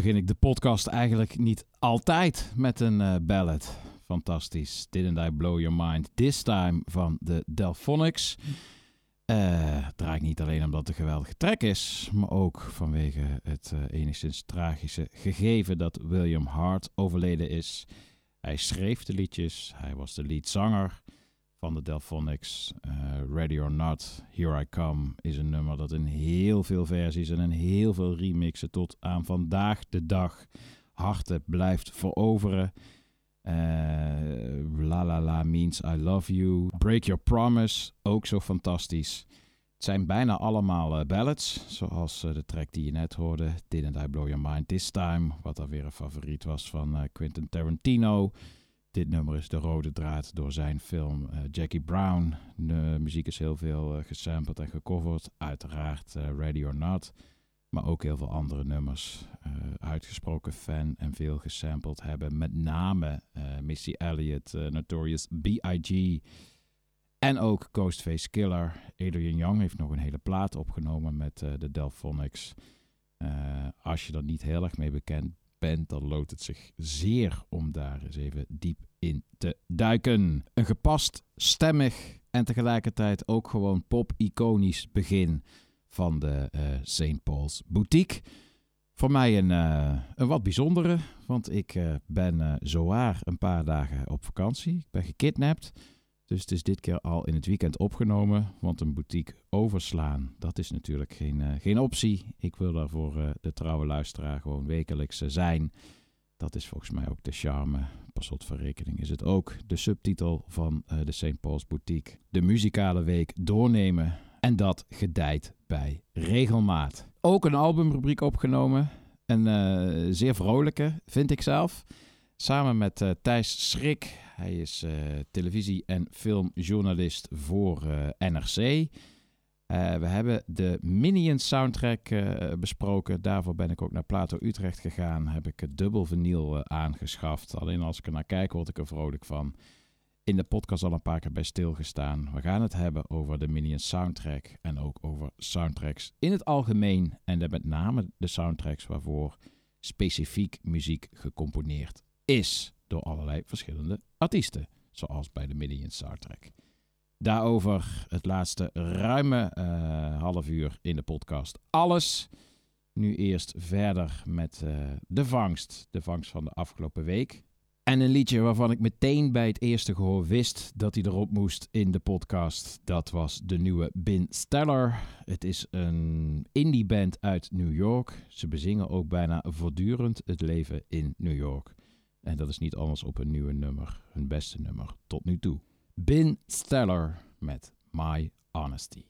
Begin ik de podcast eigenlijk niet altijd met een eh, ballad? Fantastisch. Didn't I Blow Your Mind This Time van de Delphonics. Eh draai ik niet alleen omdat het een geweldige track is, maar ook vanwege het eh, enigszins tragische gegeven dat William Hart overleden is. Hij schreef de liedjes, hij was de leadzanger van de Delphonics. Eh, Ready or Not, Here I Come is een nummer dat in heel veel versies en in heel veel remixen tot aan vandaag de dag harten blijft veroveren. Eh, la La La Means I Love You. Break Your Promise, ook zo fantastisch. Het zijn bijna allemaal eh, ballads, zoals de track die je net hoorde. Didn't I Blow Your Mind This Time, wat dan weer een favoriet was van Quentin Tarantino. Dit nummer is de rode draad door zijn film eh, Jackie Brown. De muziek is heel veel eh, gesampled en gecoverd. Uiteraard eh, Ready or Not. Maar ook heel veel andere nummers. uitgesproken fan en veel gesampled hebben. Met name Missy Elliott, Notorious B.I.G. En ook Ghostface Killer. Adrian Young heeft nog een hele plaat opgenomen met de Delphonics. Als je er niet heel erg mee bekend bent, dan loont het zich zeer om daar eens even diep in te duiken. Een gepast, stemmig en tegelijkertijd ook gewoon pop-iconisch begin van de uh, St. Paul's Boutique. Voor mij een, uh, een wat bijzondere, want ik uh, ben zowaar een paar dagen op vakantie. Ik ben gekidnapt, dus het is dit keer al in het weekend opgenomen. Want een boutique overslaan, dat is natuurlijk geen, geen optie. Ik wil daar voor de trouwe luisteraar gewoon wekelijks zijn. Dat is volgens mij ook de charme. Pas op verrekening is het ook de subtitel van de St. Paul's Boutique. De muzikale week doornemen en dat gedijt bij regelmaat. Ook een albumrubriek opgenomen. Een zeer vrolijke, vind ik zelf. Samen met Thijs Schrik. Hij is uh, televisie- en filmjournalist voor NRC. we hebben de Minions soundtrack besproken. Daarvoor ben ik ook naar Plato Utrecht gegaan. Heb ik het dubbel vinyl aangeschaft. Alleen als ik er naar kijk, word ik er vrolijk van in de podcast al een paar keer bij stilgestaan. We gaan het hebben over de Minions soundtrack en ook over soundtracks in het algemeen. En met name de soundtracks waarvoor specifiek muziek gecomponeerd is door allerlei verschillende artiesten, zoals bij de Minions soundtrack. Daarover het laatste ruime uh, half uur in de podcast alles. Nu eerst verder met uh, de vangst, de vangst van de afgelopen week. En een liedje waarvan ik meteen bij het eerste gehoor wist dat hij erop moest in de podcast. Dat was de nieuwe Bin Stellar. Het is een indie band uit New York. Ze bezingen ook bijna voortdurend het leven in New York. En dat is niet anders op een nieuwe nummer. Hun beste nummer tot nu toe. Bin Stellar met My Honesty.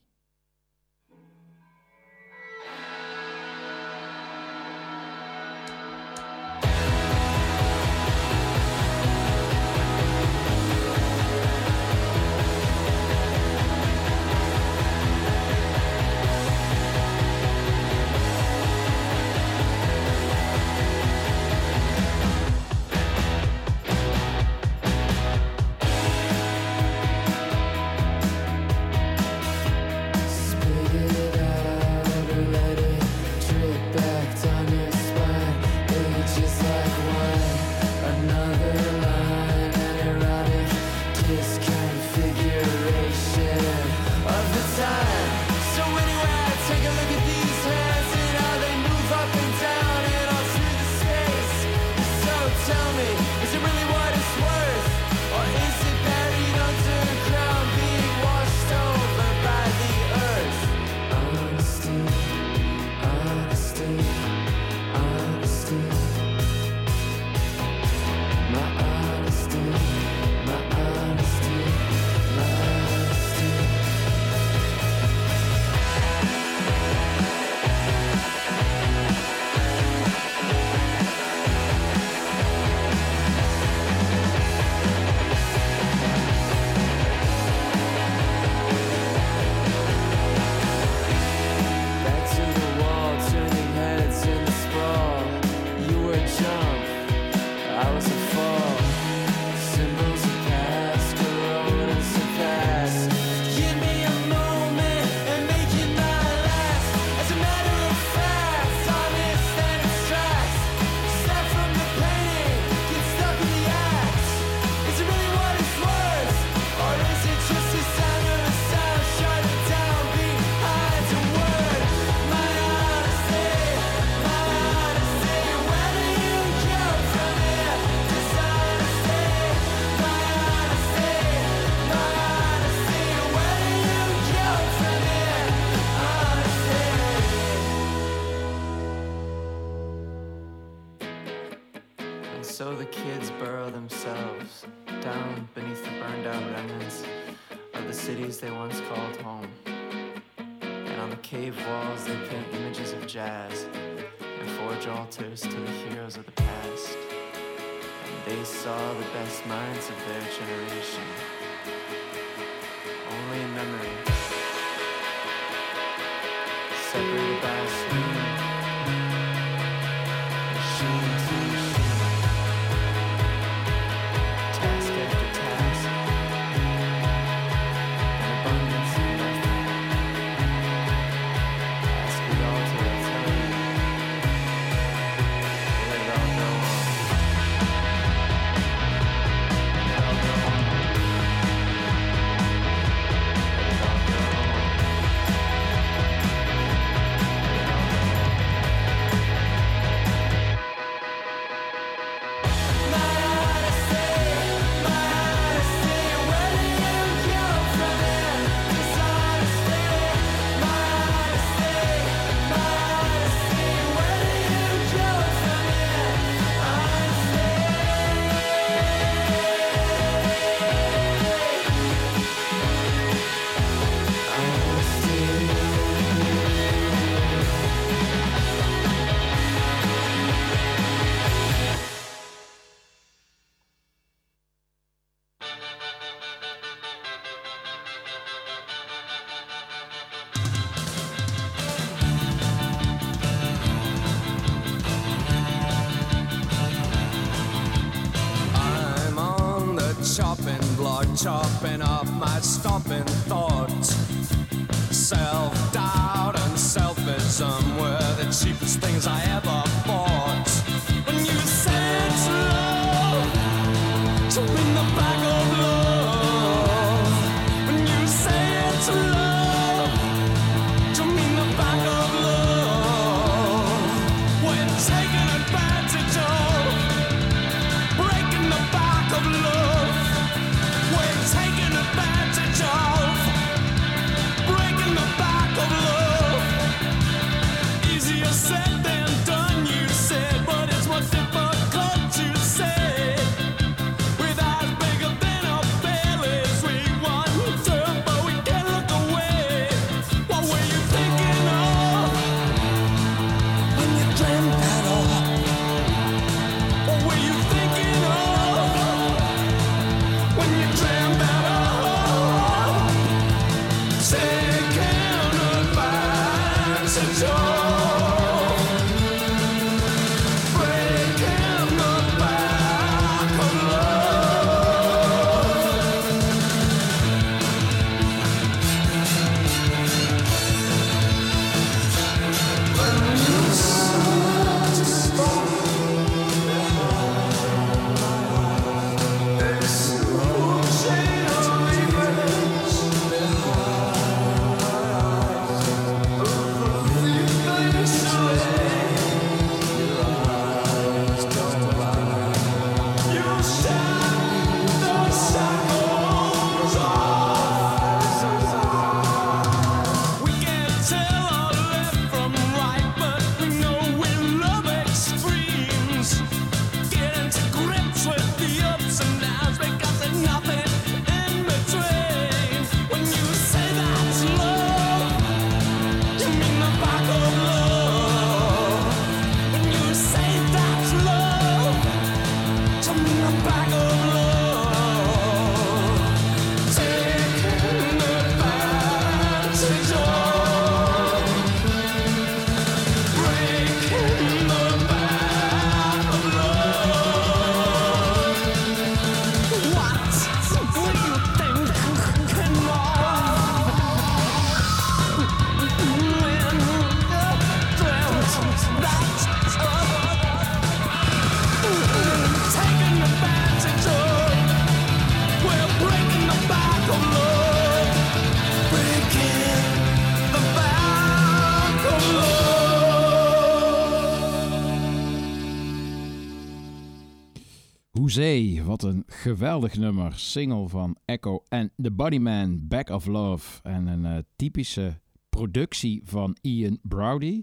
Wat een geweldig nummer. Single van Echo en The Bodyman, Back of Love. En een eh, typische productie van Ian Browdy.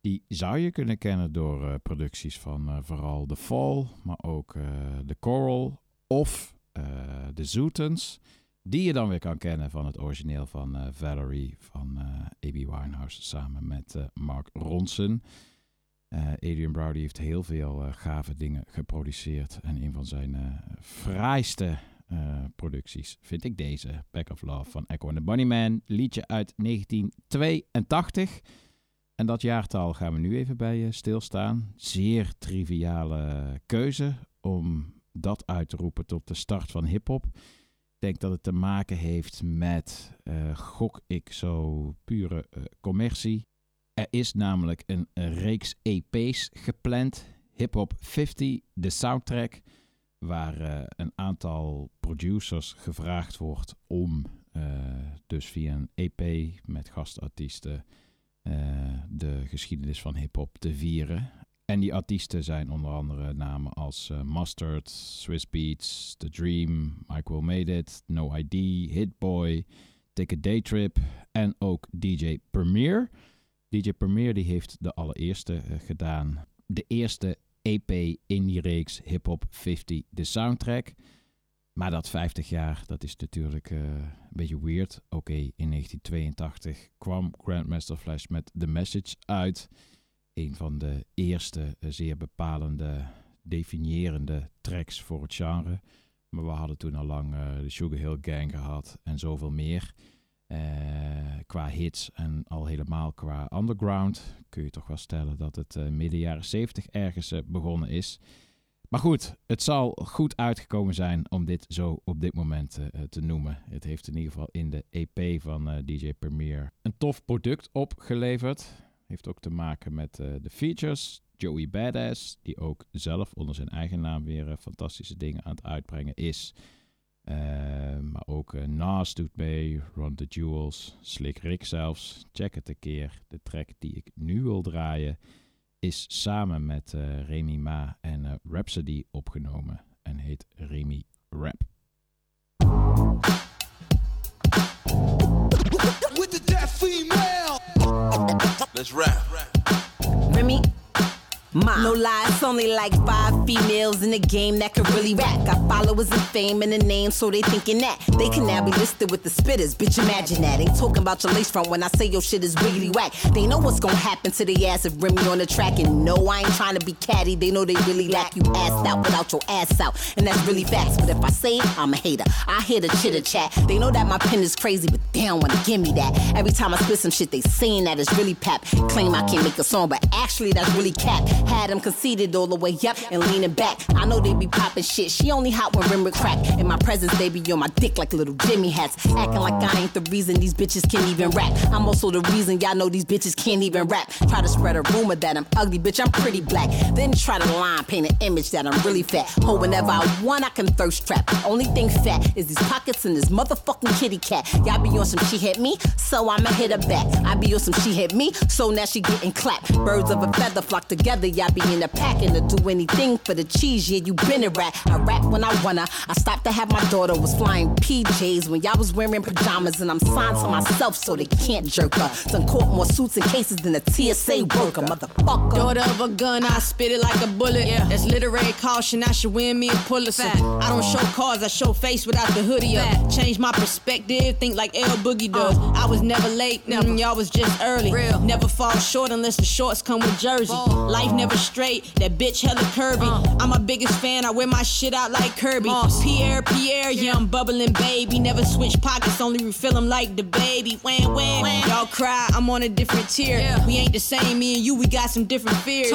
Die zou je kunnen kennen door eh, producties van eh, vooral The Fall, maar ook The Coral of The Zootons. Die je dan weer kan kennen van het origineel van Valerie van A.B. Winehouse samen met Mark Ronson. Eh, Adrian Brody heeft heel veel eh, gave dingen geproduceerd. En een van zijn eh fraaiste producties vind ik deze, Back of Love van Echo and the Bunnyman. Liedje uit 1982. En dat jaartal gaan we nu even bij eh, stilstaan. Zeer triviale keuze om dat uit te roepen tot de start van hip-hop. Ik denk dat het te maken heeft met, gok ik zo, pure commercie. Er is namelijk een, een reeks EP's gepland. Hip Hop 50, de soundtrack. Waar eh, een aantal producers gevraagd wordt om eh, dus via een EP met gastartiesten eh, de geschiedenis van hip-hop te vieren. En die artiesten zijn onder andere namen als eh, Mustard, Swiss Beats, The Dream, Will Made It, No ID, Hitboy, Take a Day Trip en ook DJ Premier. DJ Premier die heeft de allereerste eh, gedaan. De eerste EP in die reeks Hip Hop 50, de soundtrack. Maar dat 50 jaar, dat is natuurlijk eh, een beetje weird. Oké, in 1982 kwam Grandmaster Flash met The Message uit. Een van de eerste eh, zeer bepalende, definiërende tracks voor het genre. Maar we hadden toen al lang de Sugar Hill Gang gehad en zoveel meer. Eh, qua hits en al helemaal qua underground kun je toch wel stellen dat het eh, midden jaren 70 ergens eh, begonnen is. Maar goed, het zal goed uitgekomen zijn om dit zo op dit moment te noemen. Het heeft in ieder geval in de EP van DJ Premier een tof product opgeleverd. Heeft ook te maken met de features. Joey Badass, die ook zelf onder zijn eigen naam weer fantastische dingen aan het uitbrengen is. Eh, maar ook eh, Nas doet mee, Ron the Jewels, Slick Rick zelfs. Check het een keer. De track die ik nu wil draaien is samen met eh Remy Ma en eh, Rhapsody opgenomen en heet Remy Rap. With the deaf female. Let's rap. Remy. Ma. No lie, it's only like five females in the game that can really rap. Got followers and fame and a name, so they thinking that they can now be listed with the spitters. Bitch, imagine that. Ain't talking about your lace front when I say your shit is wiggly whack. They know what's gonna happen to the ass if Remy on the track. And no, I ain't trying to be catty. They know they really lack you assed out without your ass out. And that's really facts. But if I say it, I'm a hater. I hear the chitter chat. They know that my pen is crazy, but they don't wanna give me that. Every time I spit some shit, they saying that it's really pap. Claim I can't make a song, but actually that's really cap. Had them conceited all the way up and leaning back. I know they be popping shit. She only hot when rim crack. In my presence, they be on my dick like little Jimmy hats. Acting like I ain't the reason these bitches can't even rap. I'm also the reason y'all know these bitches can't even rap. Try to spread a rumor that I'm ugly, bitch, I'm pretty black. Then try to line paint an image that I'm really fat. Ho, whenever I want, I can thirst trap. Only thing fat is these pockets and this motherfucking kitty cat. Y'all be on some she hit me, so I'ma hit her back. I be on some she hit me, so now she getting clapped. Birds of a feather flock together, y'all be in the pack and to do anything for the cheese. Yeah, you been a rat. I rap when I wanna. I stopped to have my daughter was flying PJs when y'all was wearing pajamas, and I'm signed to myself so they can't jerk her. Done caught more suits and cases than a TSA worker, motherfucker. Daughter of a gun, I spit it like a bullet. Yeah. That's literary caution, I should win me a Pulitzer. I don't show cars, I show face without the hoodie up. Change my perspective, think like L Boogie uh. does. I was never late, never. Mm, y'all was just early. Real. Never fall short unless the shorts come with jersey. Life never straight, that bitch hella curvy. I'm my biggest fan, I wear my shit out like Kirby. Pierre, Pierre, yeah, I'm bubbling baby. Never switch pockets, only refill them like the baby. Wham, wham. Y'all cry, I'm on a different tier. We ain't the same, me and you, we got some different fears.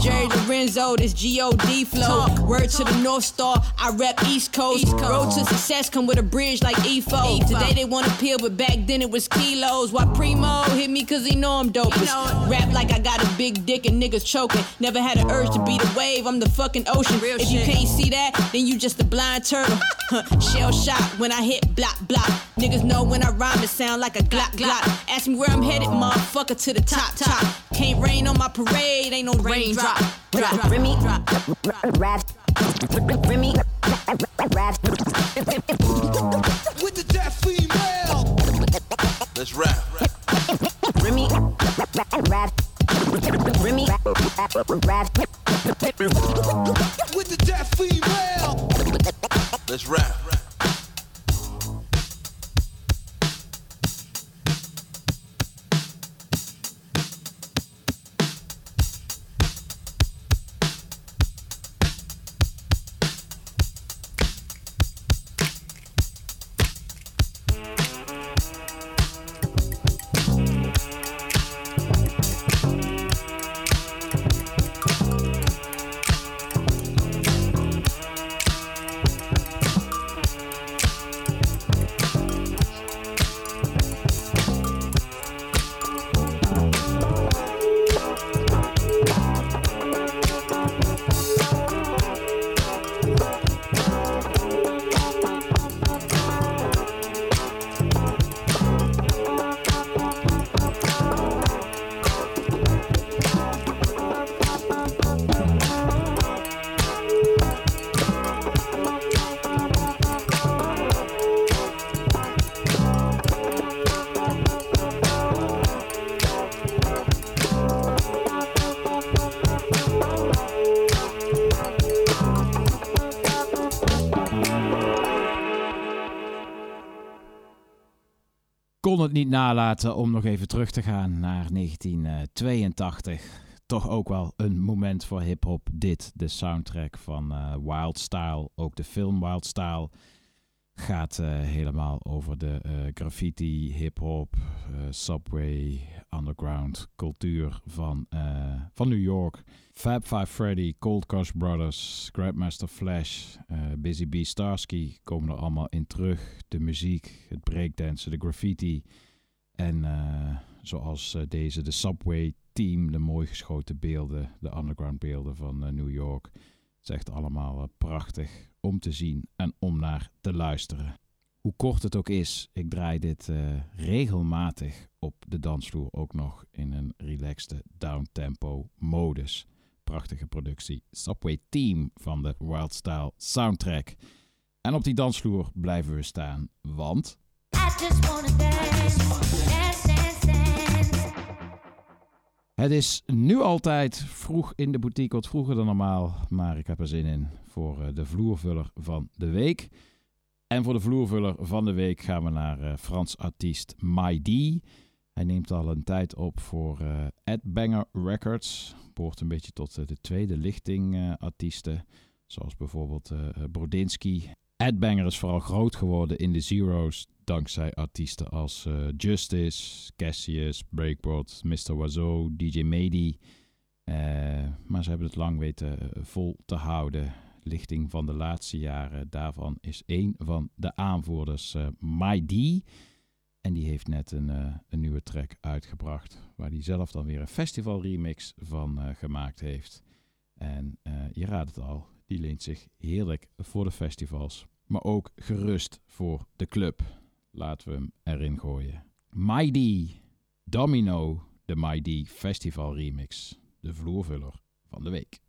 Jerry Lorenzo, this G-O-D flow. Word to the North Star, I rep East Coast. Road to success come with a bridge like EFO. Today they want to peel, but back then it was kilos. Why Primo hit me cause he know I'm dopest. Rap like I got a big dick and niggas choking. Never had an urge to be the wave, I'm the fucking ocean. if you can't see that, then you just a blind turtle. Shell shot when I hit block block. Niggas know when I rhyme it sound like a glock glock. Ask me where I'm headed, motherfucker, to the top top. Can't rain on my parade, ain't no raindrop. Drop, Remy, drop, rap, Remy, rap. With the deaf female. Let's rap. Remy, rap, Remy. With the deaf female. Let's rap. Kon het niet nalaten om nog even terug te gaan naar 1982. Toch ook wel een moment voor hip-hop. Dit, de soundtrack van eh, Wild Style. Ook de film Wild Style. Gaat uh, helemaal over de uh, graffiti, hip-hop, uh, subway, underground cultuur van, van New York. Fab Five Freddy, Cold Crush Brothers, Grandmaster Flash, Busy Bee Starsky komen er allemaal in terug. De muziek, het breakdansen, de graffiti. En zoals deze, de subway team, de mooi geschoten beelden, de underground beelden van New York. Het is echt allemaal prachtig om te zien en om naar te luisteren. Hoe kort het ook is, ik draai dit uh, regelmatig op de dansvloer ook nog in een relaxte downtempo modus. Prachtige productie. Subway Team van de Wildstyle soundtrack. En op die dansvloer blijven we staan, want... Het is nu altijd vroeg in de boutique, wat vroeger dan normaal. Maar ik heb er zin in voor uh, de vloervuller van de week. En voor de vloervuller van de week gaan we naar uh, Frans artiest My D. Hij neemt al een tijd op voor Ed Banger Records. Behoort een beetje tot de tweede lichting artiesten. Zoals bijvoorbeeld Brodinski. Ed Banger is vooral groot geworden in de Zero's. Dankzij artiesten als Justice, Cassius, Breakbot, Mr. Wazo, DJ Mady. maar ze hebben het lang weten vol te houden lichting van de laatste jaren. Daarvan is een van de aanvoerders uh, My. En die heeft net een, een nieuwe track uitgebracht. Waar hij zelf dan weer een festival remix van gemaakt heeft. En je raadt het al, die leent zich heerlijk voor de festivals. Maar ook gerust voor de club. Laten we hem erin gooien. D, Domino, de D Festival Remix. De vloervuller van de week.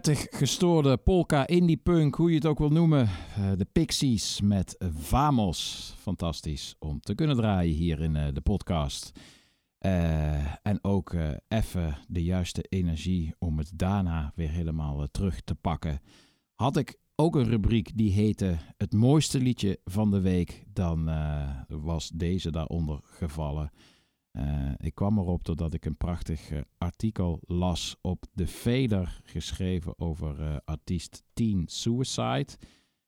Prettig gestoorde polka, indie punk, hoe je het ook wil noemen. Eh, de Pixies met Vamos. Fantastisch om te kunnen draaien hier in eh, de podcast. Eh, en ook even de juiste energie om het daarna weer helemaal terug te pakken. Had ik ook een rubriek die heette Het mooiste liedje van de week, dan was deze daaronder gevallen. Eh, ik kwam erop doordat ik een prachtig eh, artikel las op de Fader, geschreven over eh, artiest Teen Suicide.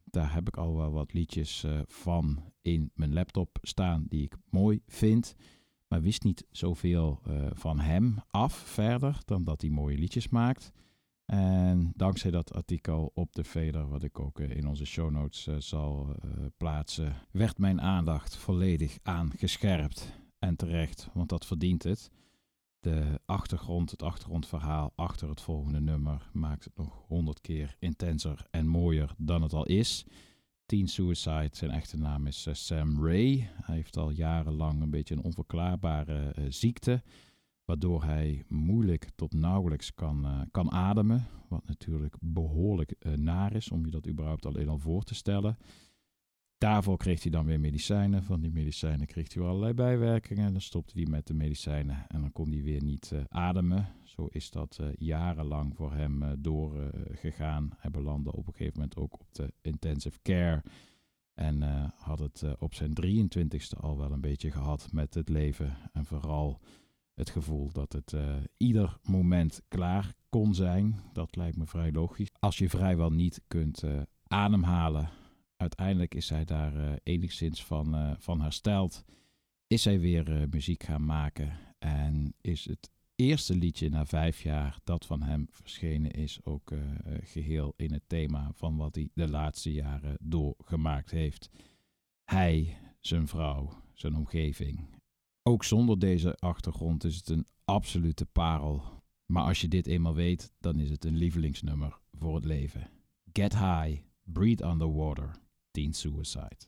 Daar heb ik al wel wat liedjes van in mijn laptop staan die ik mooi vind. Maar wist niet zoveel van hem af verder dan dat hij mooie liedjes maakt. En dankzij dat artikel op de Fader, wat ik ook in onze show notes zal plaatsen, werd mijn aandacht volledig aangescherpt. En terecht, want dat verdient het. De achtergrond, het achtergrondverhaal achter het volgende nummer maakt het nog honderd keer intenser en mooier dan het al is. Teen Suicide, zijn echte naam is eh, Sam Ray. Hij heeft al jarenlang een beetje een onverklaarbare eh, ziekte, waardoor hij moeilijk tot nauwelijks kan, eh, kan ademen. Wat natuurlijk behoorlijk eh, naar is, om je dat überhaupt alleen al voor te stellen. Daarvoor kreeg hij dan weer medicijnen. Van die medicijnen kreeg hij allerlei bijwerkingen. Dan stopte hij met de medicijnen en dan kon hij weer niet eh, ademen. Zo is dat eh, jarenlang voor hem eh, doorgegaan. hij belandde op een gegeven moment ook op de intensive care. En had het op zijn 23ste al wel een beetje gehad met het leven. En vooral het gevoel dat het ieder moment klaar kon zijn. Dat lijkt me vrij logisch. Als je vrijwel niet kunt ademhalen uiteindelijk is hij daar eh, enigszins van, eh, van hersteld. Is hij weer eh, muziek gaan maken. En is het eerste liedje na vijf jaar dat van hem verschenen is ook eh, eh, geheel in het thema van wat hij de laatste jaren doorgemaakt heeft. Hij, zijn vrouw, zijn omgeving. Ook zonder deze achtergrond is het een absolute parel. Maar als je dit eenmaal weet, dan is het een lievelingsnummer voor het leven. Get High, Breathe Underwater, Teen Suicide.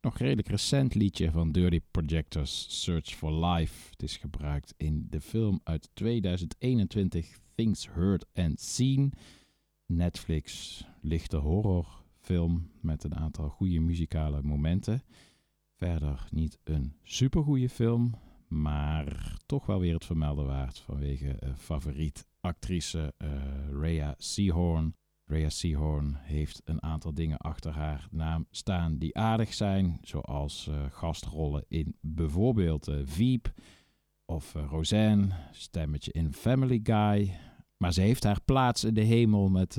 Nog redelijk recent liedje van Dirty Projectors, Search for Life. Het is gebruikt in de film uit 2021, Things Heard and Seen. Netflix, lichte horrorfilm met een aantal goede muzikale momenten. Verder niet een supergoeie film, maar toch wel weer het vermelden waard vanwege favoriet actrice eh, Rhea Seahorn. Rhea Seahorn heeft een aantal dingen achter haar naam staan die aardig zijn, zoals eh, gastrollen in bijvoorbeeld eh, Veep of eh, Roseanne, stemmetje in Family Guy. Maar ze heeft haar plaats in de hemel met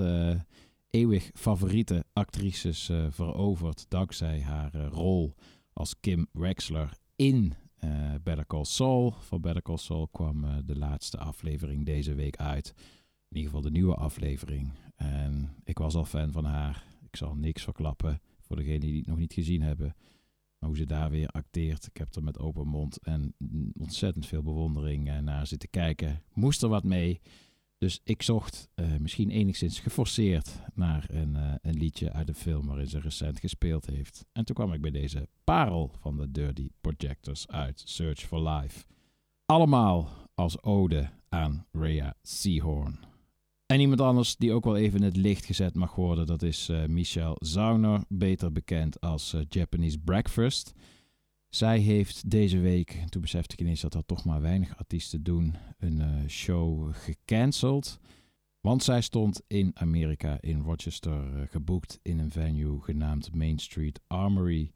eeuwig favoriete actrices veroverd dankzij haar rol als Kim Wexler in Better Call Saul. Voor Better Call Saul kwam de laatste aflevering deze week uit. In ieder geval de nieuwe aflevering. En ik was al fan van haar. Ik zal niks verklappen voor degenen die het nog niet gezien hebben. Maar hoe ze daar weer acteert. Ik heb er met open mond en ontzettend veel bewondering eh, naar zitten kijken. Moest er wat mee. Dus ik zocht eh, misschien enigszins geforceerd naar een, eh, een liedje uit een film waarin ze recent gespeeld heeft. En toen kwam ik bij deze parel van de Dirty Projectors uit, Search for Life. Allemaal als ode aan Rhea Seahorn. En iemand anders die ook wel even in het licht gezet mag worden, dat is eh Michelle Zauner, beter bekend als eh, Japanese Breakfast. Zij heeft deze week, toen besefte ik ineens dat er toch maar weinig artiesten doen, een eh, show gecanceld. Want zij stond in Amerika, in Rochester, geboekt in een venue genaamd Main Street Armory.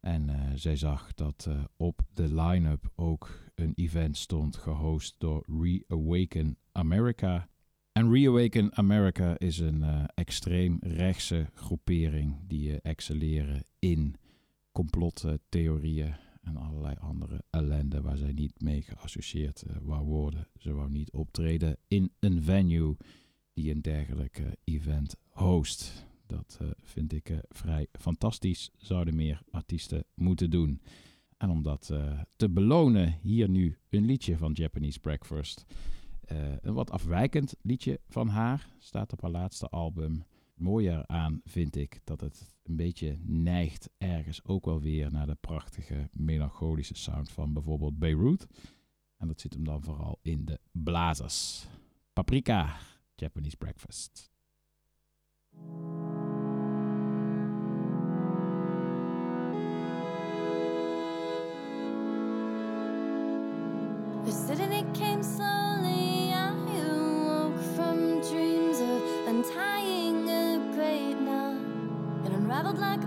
En zij zag dat op de line-up ook een event stond gehost door Reawaken America. En Reawaken America is een eh, extreem rechtse groepering die eh, excelleren in complottheorieën. en allerlei andere ellende waar zij niet mee geassocieerd eh, wou worden. Ze wou niet optreden in een venue die een dergelijke event host. Dat vind ik vrij fantastisch. Zouden meer artiesten moeten doen. En om dat te belonen, hier nu een liedje van Japanese Breakfast. Eh, een wat afwijkend liedje van haar. Staat op haar laatste album. Mooier aan vind ik dat het een beetje neigt ergens ook wel weer naar de prachtige melancholische sound van bijvoorbeeld Beirut. En dat zit hem dan vooral in de blazers. Paprika, Japanese Breakfast. Yesterday it came slowly. world like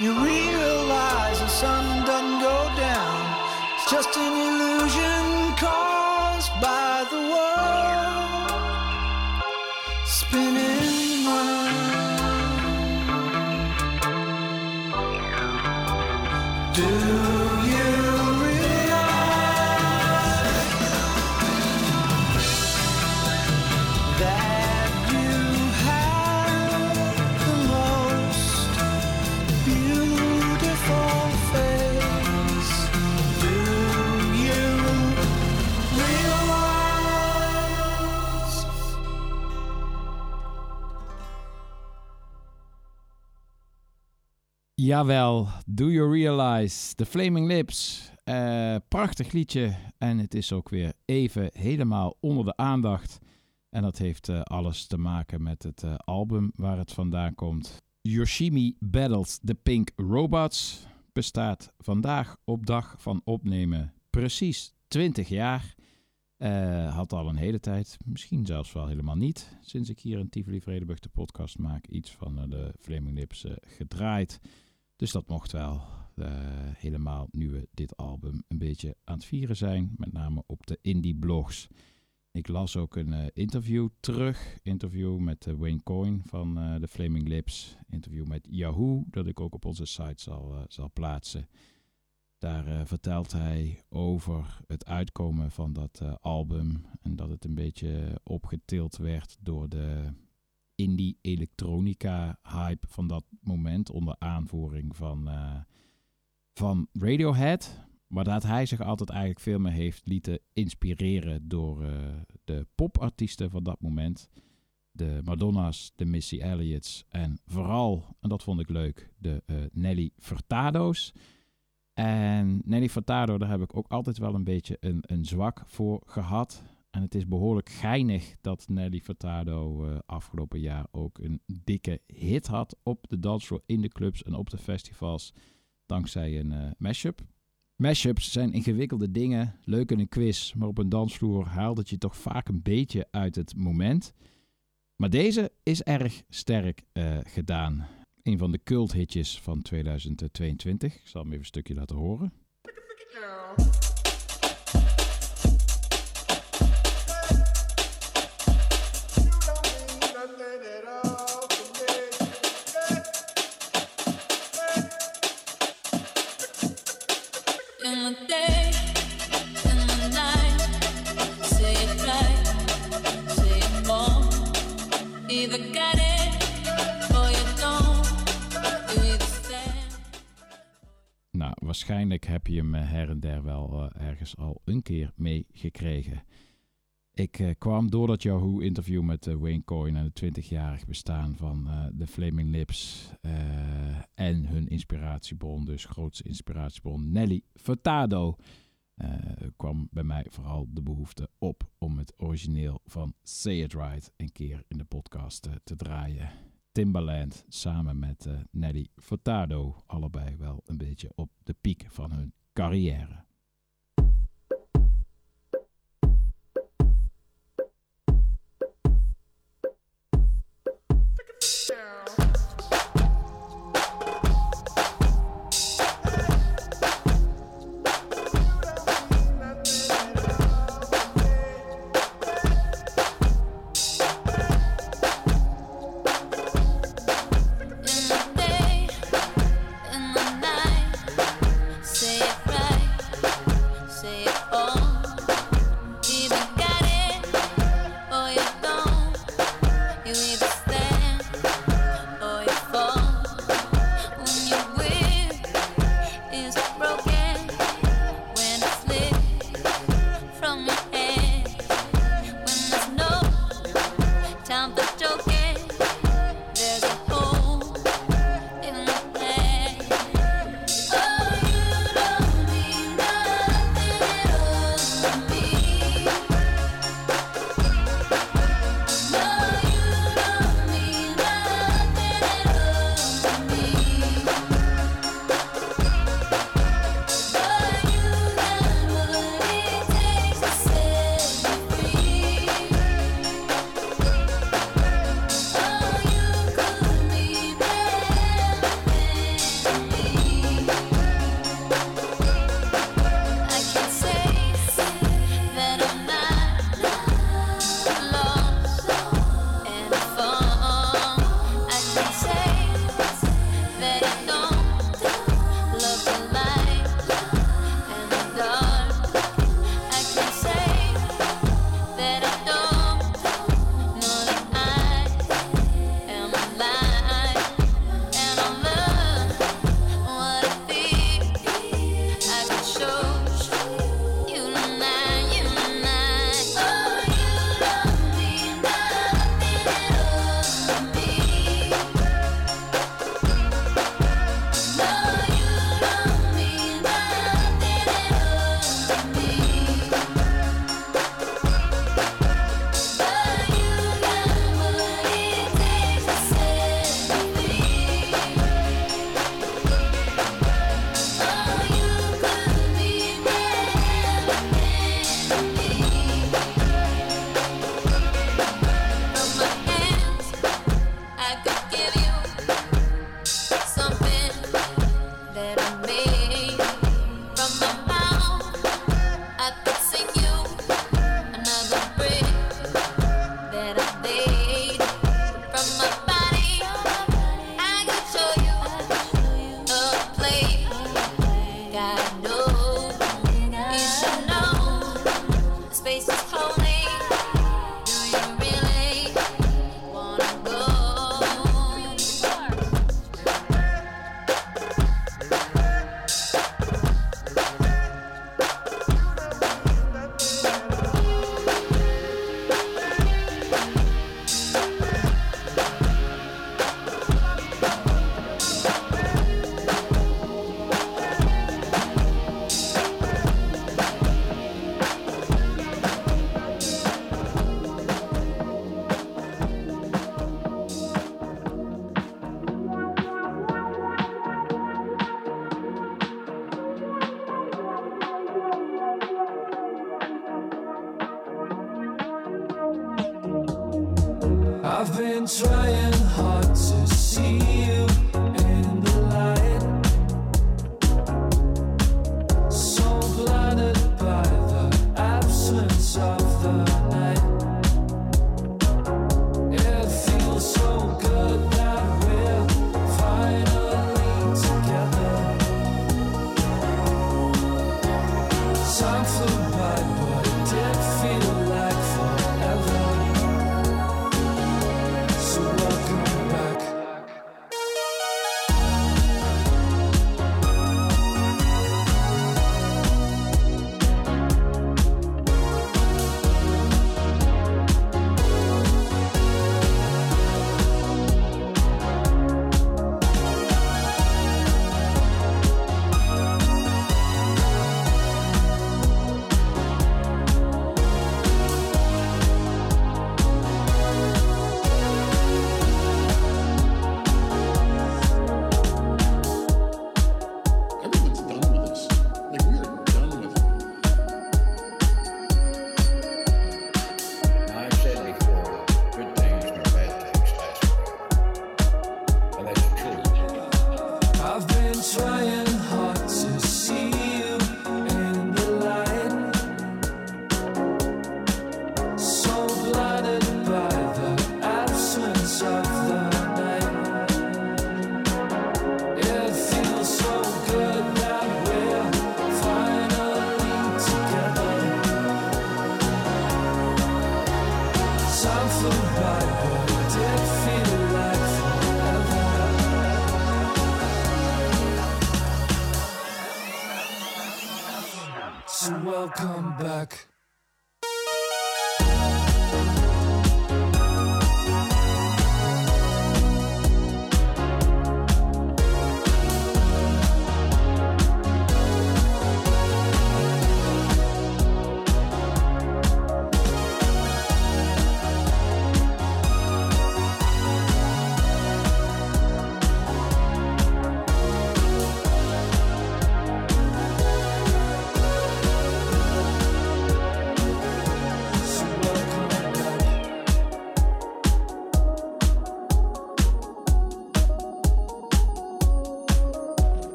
You realize the sun Jawel, Do You Realize, The Flaming Lips. Eh, prachtig liedje en het is ook weer even helemaal onder de aandacht. En dat heeft eh, alles te maken met het eh, album waar het vandaan komt. Yoshimi Battles the Pink Robots bestaat vandaag op dag van opnemen precies 20 jaar. Had al een hele tijd, misschien zelfs wel helemaal niet, sinds ik hier een Tivoli Vredenburg de podcast maak, iets van de Flaming Lips gedraaid. Dus dat mocht wel eh, helemaal nu we dit album een beetje aan het vieren zijn, met name op de indie blogs. Ik las ook een eh, interview terug, interview met eh, Wayne Coyne van de Flaming Lips, interview met Yahoo, dat ik ook op onze site zal, zal plaatsen. Daar vertelt hij over het uitkomen van dat album en dat het een beetje opgetild werd door de indie elektronica hype van dat moment onder aanvoering van, eh, van Radiohead. Maar dat hij zich altijd eigenlijk veel meer heeft lieten inspireren door eh, de popartiesten van dat moment. De Madonna's, de Missy Elliott's en vooral, en dat vond ik leuk, de eh, Nelly Furtado's. En Nelly Furtado, daar heb ik ook altijd wel een beetje een, een zwak voor gehad. En het is behoorlijk geinig dat Nelly Furtado eh, afgelopen jaar ook een dikke hit had op de dansvloer, in de clubs en op de festivals. Dankzij een eh, mashup. Mashups zijn ingewikkelde dingen, leuk in een quiz, maar op een dansvloer haalt het je toch vaak een beetje uit het moment. Maar deze is erg sterk eh, gedaan. Een van de culthitjes van 2022. Ik zal hem even een stukje laten horen. Waarschijnlijk heb je hem her en der wel eh, ergens al een keer meegekregen. Ik eh, kwam door dat Yahoo-interview met eh, Wayne Coyne en het 20-jarig bestaan van de Flaming Lips en hun inspiratiebron, dus grootste inspiratiebron, Nelly Furtado, kwam bij mij vooral de behoefte op om het origineel van Say It Right een keer in de podcast te draaien. Timbaland samen met eh, Nelly Furtado, allebei wel een beetje op de piek van hun carrière.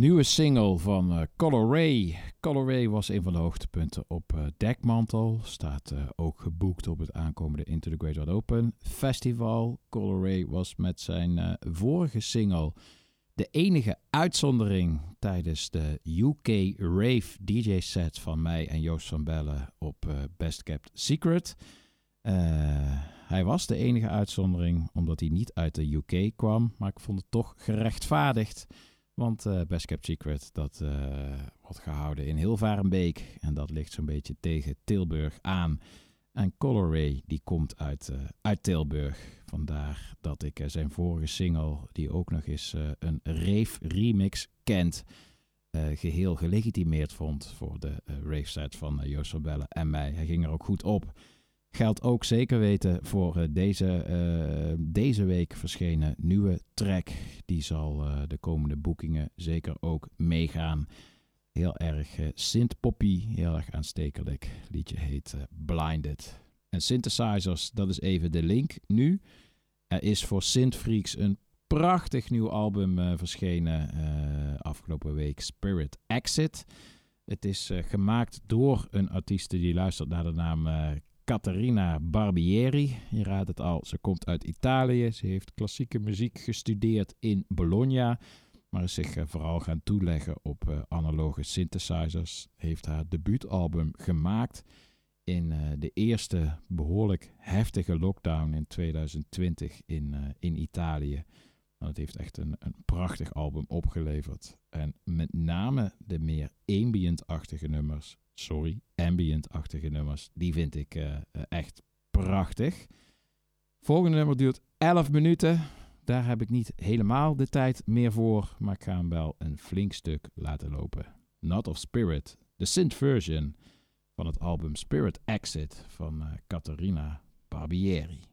Nieuwe single van eh, Color Ray. Color Ray was een van de hoogtepunten op eh, Dekmantel. Staat eh, ook geboekt op het aankomende Into the Great Wide Open Festival. Color Ray was met zijn vorige single de enige uitzondering tijdens de UK Rave DJ set van mij en Joost van Bellen op Best Kept Secret. Hij was de enige uitzondering omdat hij niet uit de UK kwam, maar ik vond het toch gerechtvaardigd. Want eh, Best Kept Secret, dat eh, wordt gehouden in Hilvarenbeek. En dat ligt zo'n beetje tegen Tilburg aan. En Color Ray, die komt uit, eh, uit Tilburg. Vandaar dat ik zijn vorige single, die ook nog eens een rave remix kent, eh, geheel gelegitimeerd vond voor de rave set van Joost Bellen en mij. Hij ging er ook goed op. Geldt ook zeker weten voor eh, deze, eh, deze week verschenen nieuwe track. Die zal eh, de komende boekingen zeker ook meegaan. Heel erg eh, synth-poppy, heel erg aanstekelijk. Liedje heet Blinded. En synthesizers, dat is even de link nu. Er is voor Synthfreaks een prachtig nieuw album verschenen afgelopen week, Spirit Exit. Het is gemaakt door een artiest die luistert naar de naam Caterina Barbieri. Je raadt het al, ze komt uit Italië. Ze heeft klassieke muziek gestudeerd in Bologna. Maar is zich eh, vooral gaan toeleggen op eh, analoge synthesizers. Heeft haar debuutalbum gemaakt in eh, de eerste behoorlijk heftige lockdown in 2020 in, in Italië. Nou, het heeft echt een, een prachtig album opgeleverd. En met name de meer ambient-achtige nummers, sorry, ambient-achtige nummers, die vind ik eh, eh, echt prachtig. Volgende nummer duurt 11 minuten. Daar heb ik niet helemaal de tijd meer voor, maar ik ga hem wel een flink stuk laten lopen. Not of Spirit, de synth version van het album Spirit Exit van eh, Caterina Barbieri.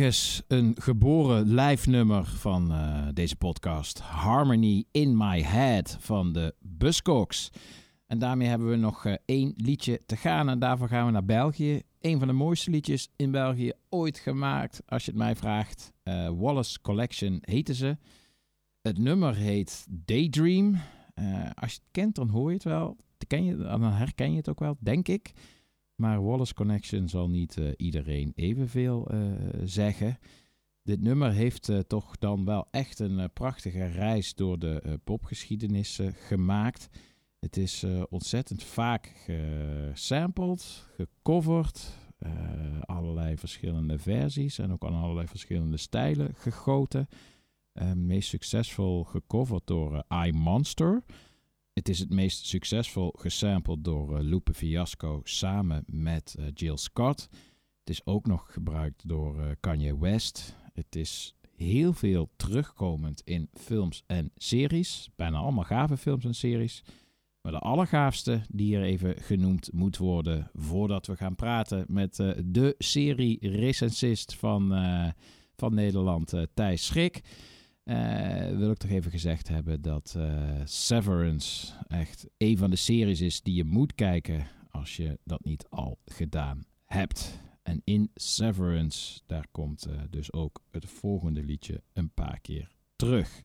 Een geboren live nummer van eh, deze podcast. Harmony in My Head van de Buzzcocks. En daarmee hebben we nog eh, één liedje te gaan en daarvoor gaan we naar België. Een van de mooiste liedjes in België ooit gemaakt, als je het mij vraagt. Eh, Wallace Collection heette ze. Het nummer heet Daydream. Als je het kent, dan hoor je het wel. Dan herken je het ook wel, denk ik. Maar Wallace Connection zal niet eh, iedereen evenveel eh, zeggen. Dit nummer heeft eh, toch dan wel echt een prachtige reis door de popgeschiedenis gemaakt. Het is ontzettend vaak gesampled, gecoverd, allerlei verschillende versies en ook aan allerlei verschillende stijlen gegoten. Meest succesvol gecoverd door eh, I Monster. Het is het meest succesvol gesampled door Lupe Fiasco samen met eh, Jill Scott. Het is ook nog gebruikt door eh, Kanye West. Het is heel veel terugkomend in films en series. Bijna allemaal gave films en series. Maar de allergaafste die er even genoemd moet worden voordat we gaan praten met de serie-recensist van, eh, van Nederland, Thijs Schrik. Eh, wil ik toch even gezegd hebben dat eh, Severance echt een van de series is die je moet kijken als je dat niet al gedaan hebt. En in Severance, daar komt eh, dus ook het volgende liedje een paar keer terug.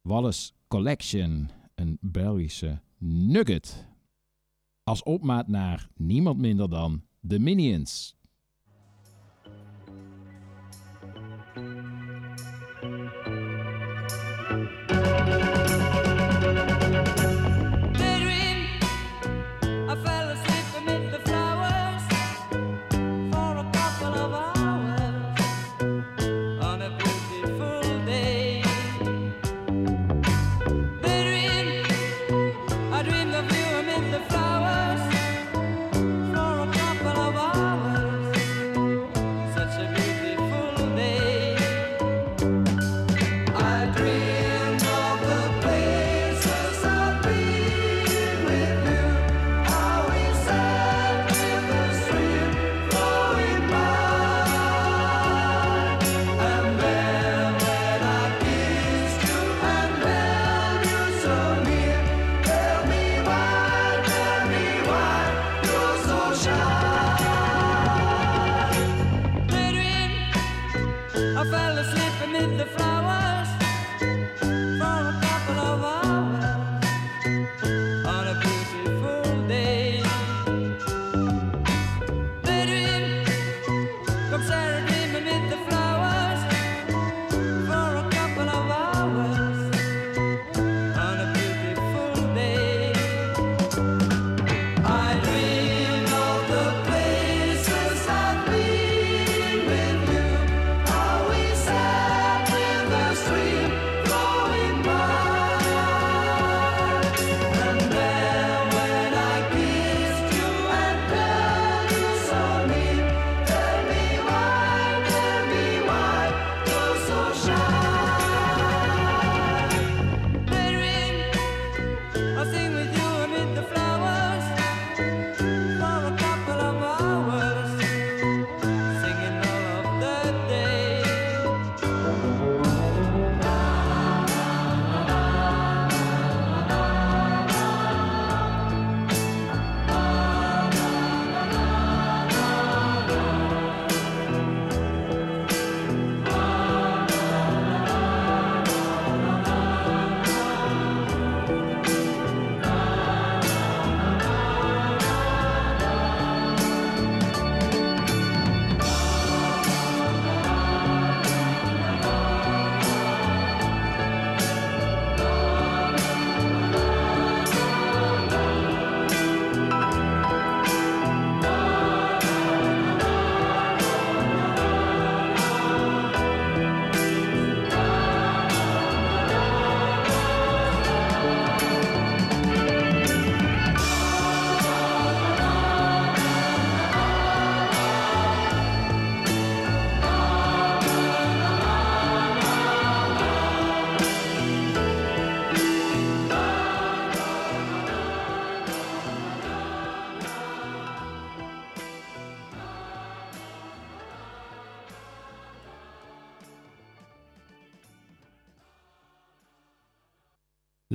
Wallace Collection, een Belgische nugget. Als opmaat naar niemand minder dan The Minions.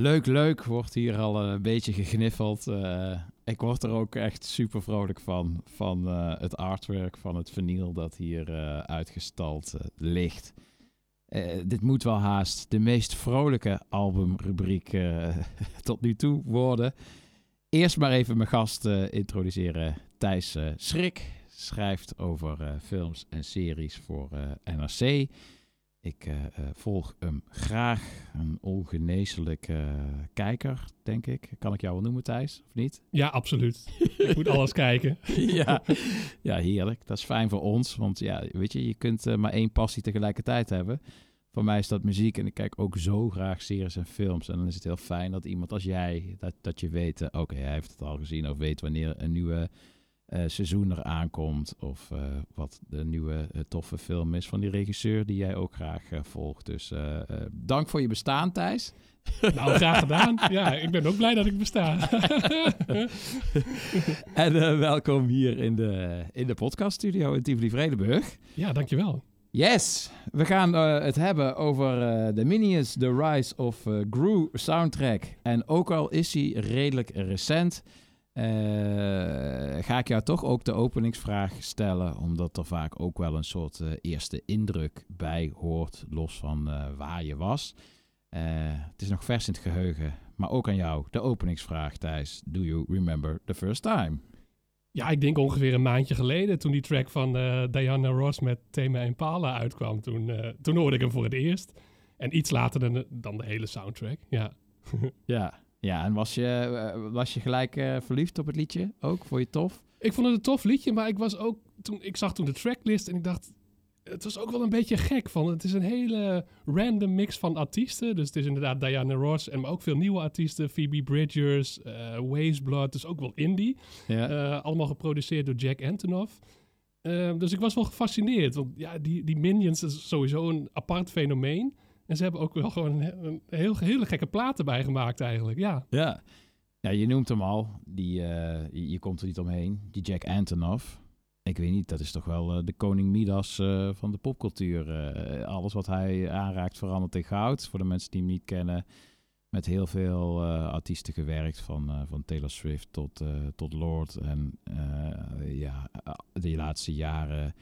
Leuk, leuk, wordt hier al een beetje gegniffeld. Eh, ik word er ook echt super vrolijk van. Van eh, het artwork, van het vinyl dat hier eh, uitgestald eh, ligt. Eh, dit moet wel haast de meest vrolijke albumrubriek eh, tot nu toe worden. Eerst maar even mijn gast eh, introduceren. Thijs eh, Schrik schrijft over eh, films en series voor eh, NRC. Ik eh, eh, volg hem graag. Een ongeneeslijke kijker, denk ik. Kan ik jou wel noemen, Thijs, of niet? Ja, absoluut. Ik moet alles kijken. ja. ja, heerlijk. Dat is fijn voor ons. Want ja, weet je, je kunt eh, maar één passie tegelijkertijd hebben. Voor mij is dat muziek en ik kijk ook zo graag series en films. En dan is het heel fijn dat iemand als jij, dat, dat je weet, eh, oké, hij heeft het al gezien of weet wanneer een nieuwe eh, seizoen er aankomt. Of eh, wat de nieuwe eh, toffe film is van die regisseur die jij ook graag volgt. Dus dank voor je bestaan, Thijs. Nou, graag gedaan. Ja, ik ben ook blij dat ik besta. en welkom hier in de, in de podcaststudio in Tivoli Vredenburg. Ja, dankjewel. Yes, we gaan het hebben over The Minions, The Rise of Gru soundtrack. En ook al is hij redelijk recent, eh, ga ik jou toch ook de openingsvraag stellen. Omdat er vaak ook wel een soort eh, eerste indruk bij hoort, los van eh, waar je was. Het is nog vers in het geheugen, maar ook aan jou de openingsvraag, Thijs. Do you remember the first time? Ja, ik denk ongeveer een maandje geleden toen die track van Diana Ross met Thema Impala uitkwam. Toen, toen hoorde ik hem voor het eerst. En iets later dan, dan de hele soundtrack. Ja. Ja, ja en was je, eh, was je gelijk eh, verliefd op het liedje ook? Vond je het tof? Ik vond het een tof liedje, maar ik was ook toen ik zag toen de tracklist en ik dacht, het was ook wel een beetje gek van. Het is een hele random mix van artiesten. Dus het is inderdaad Diana Ross en maar ook veel nieuwe artiesten, Phoebe Bridgers, eh Waze Blood, dus ook wel indie. Ja. Eh, allemaal geproduceerd door Jack Antonoff. Eh, dus ik was wel gefascineerd, want ja, die, die Minions is sowieso een apart fenomeen. En ze hebben ook wel gewoon een, heel, hele gekke platen bijgemaakt eigenlijk, ja. Ja. Ja, je noemt hem al. Die, eh, je, komt er niet omheen. Die Jack Antonoff. Ik weet niet, dat is toch wel eh, de koning Midas eh, van de popcultuur. Alles wat hij aanraakt verandert in goud. Voor de mensen die hem niet kennen. Met heel veel artiesten gewerkt. Van, van Taylor Swift tot, tot Lord. En ja, de laatste jaren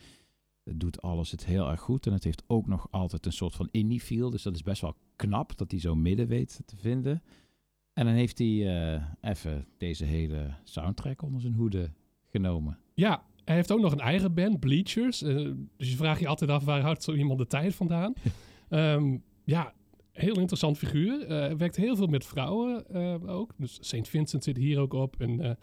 doet alles het heel erg goed. En het heeft ook nog altijd een soort van indie feel. Dus dat is best wel knap dat hij zo midden weet te vinden. En dan heeft hij eh, even deze hele soundtrack onder zijn hoede genomen. Ja, hij heeft ook nog een eigen band, Bleachers. Eh, dus je vraagt je altijd af, waar houdt zo iemand de tijd vandaan? Ehm, ja, heel interessant figuur. Hij werkt heel veel met vrouwen ook. Dus St. Vincent zit hier ook op. En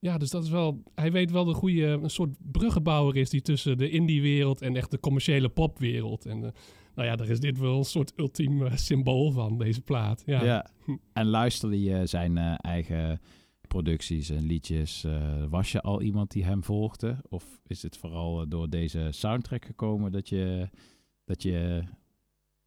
ja, dus dat is wel... Hij weet wel de goede... Een soort bruggenbouwer is die tussen de indie-wereld en echt de commerciële popwereld. En eh, nou ja, daar is dit wel een soort ultiem eh, symbool van, deze plaat. Ja. Ja. En luisterde je zijn eh, eigen producties en liedjes? was je al iemand die hem volgde? Of is het vooral door deze soundtrack gekomen dat je... Dat je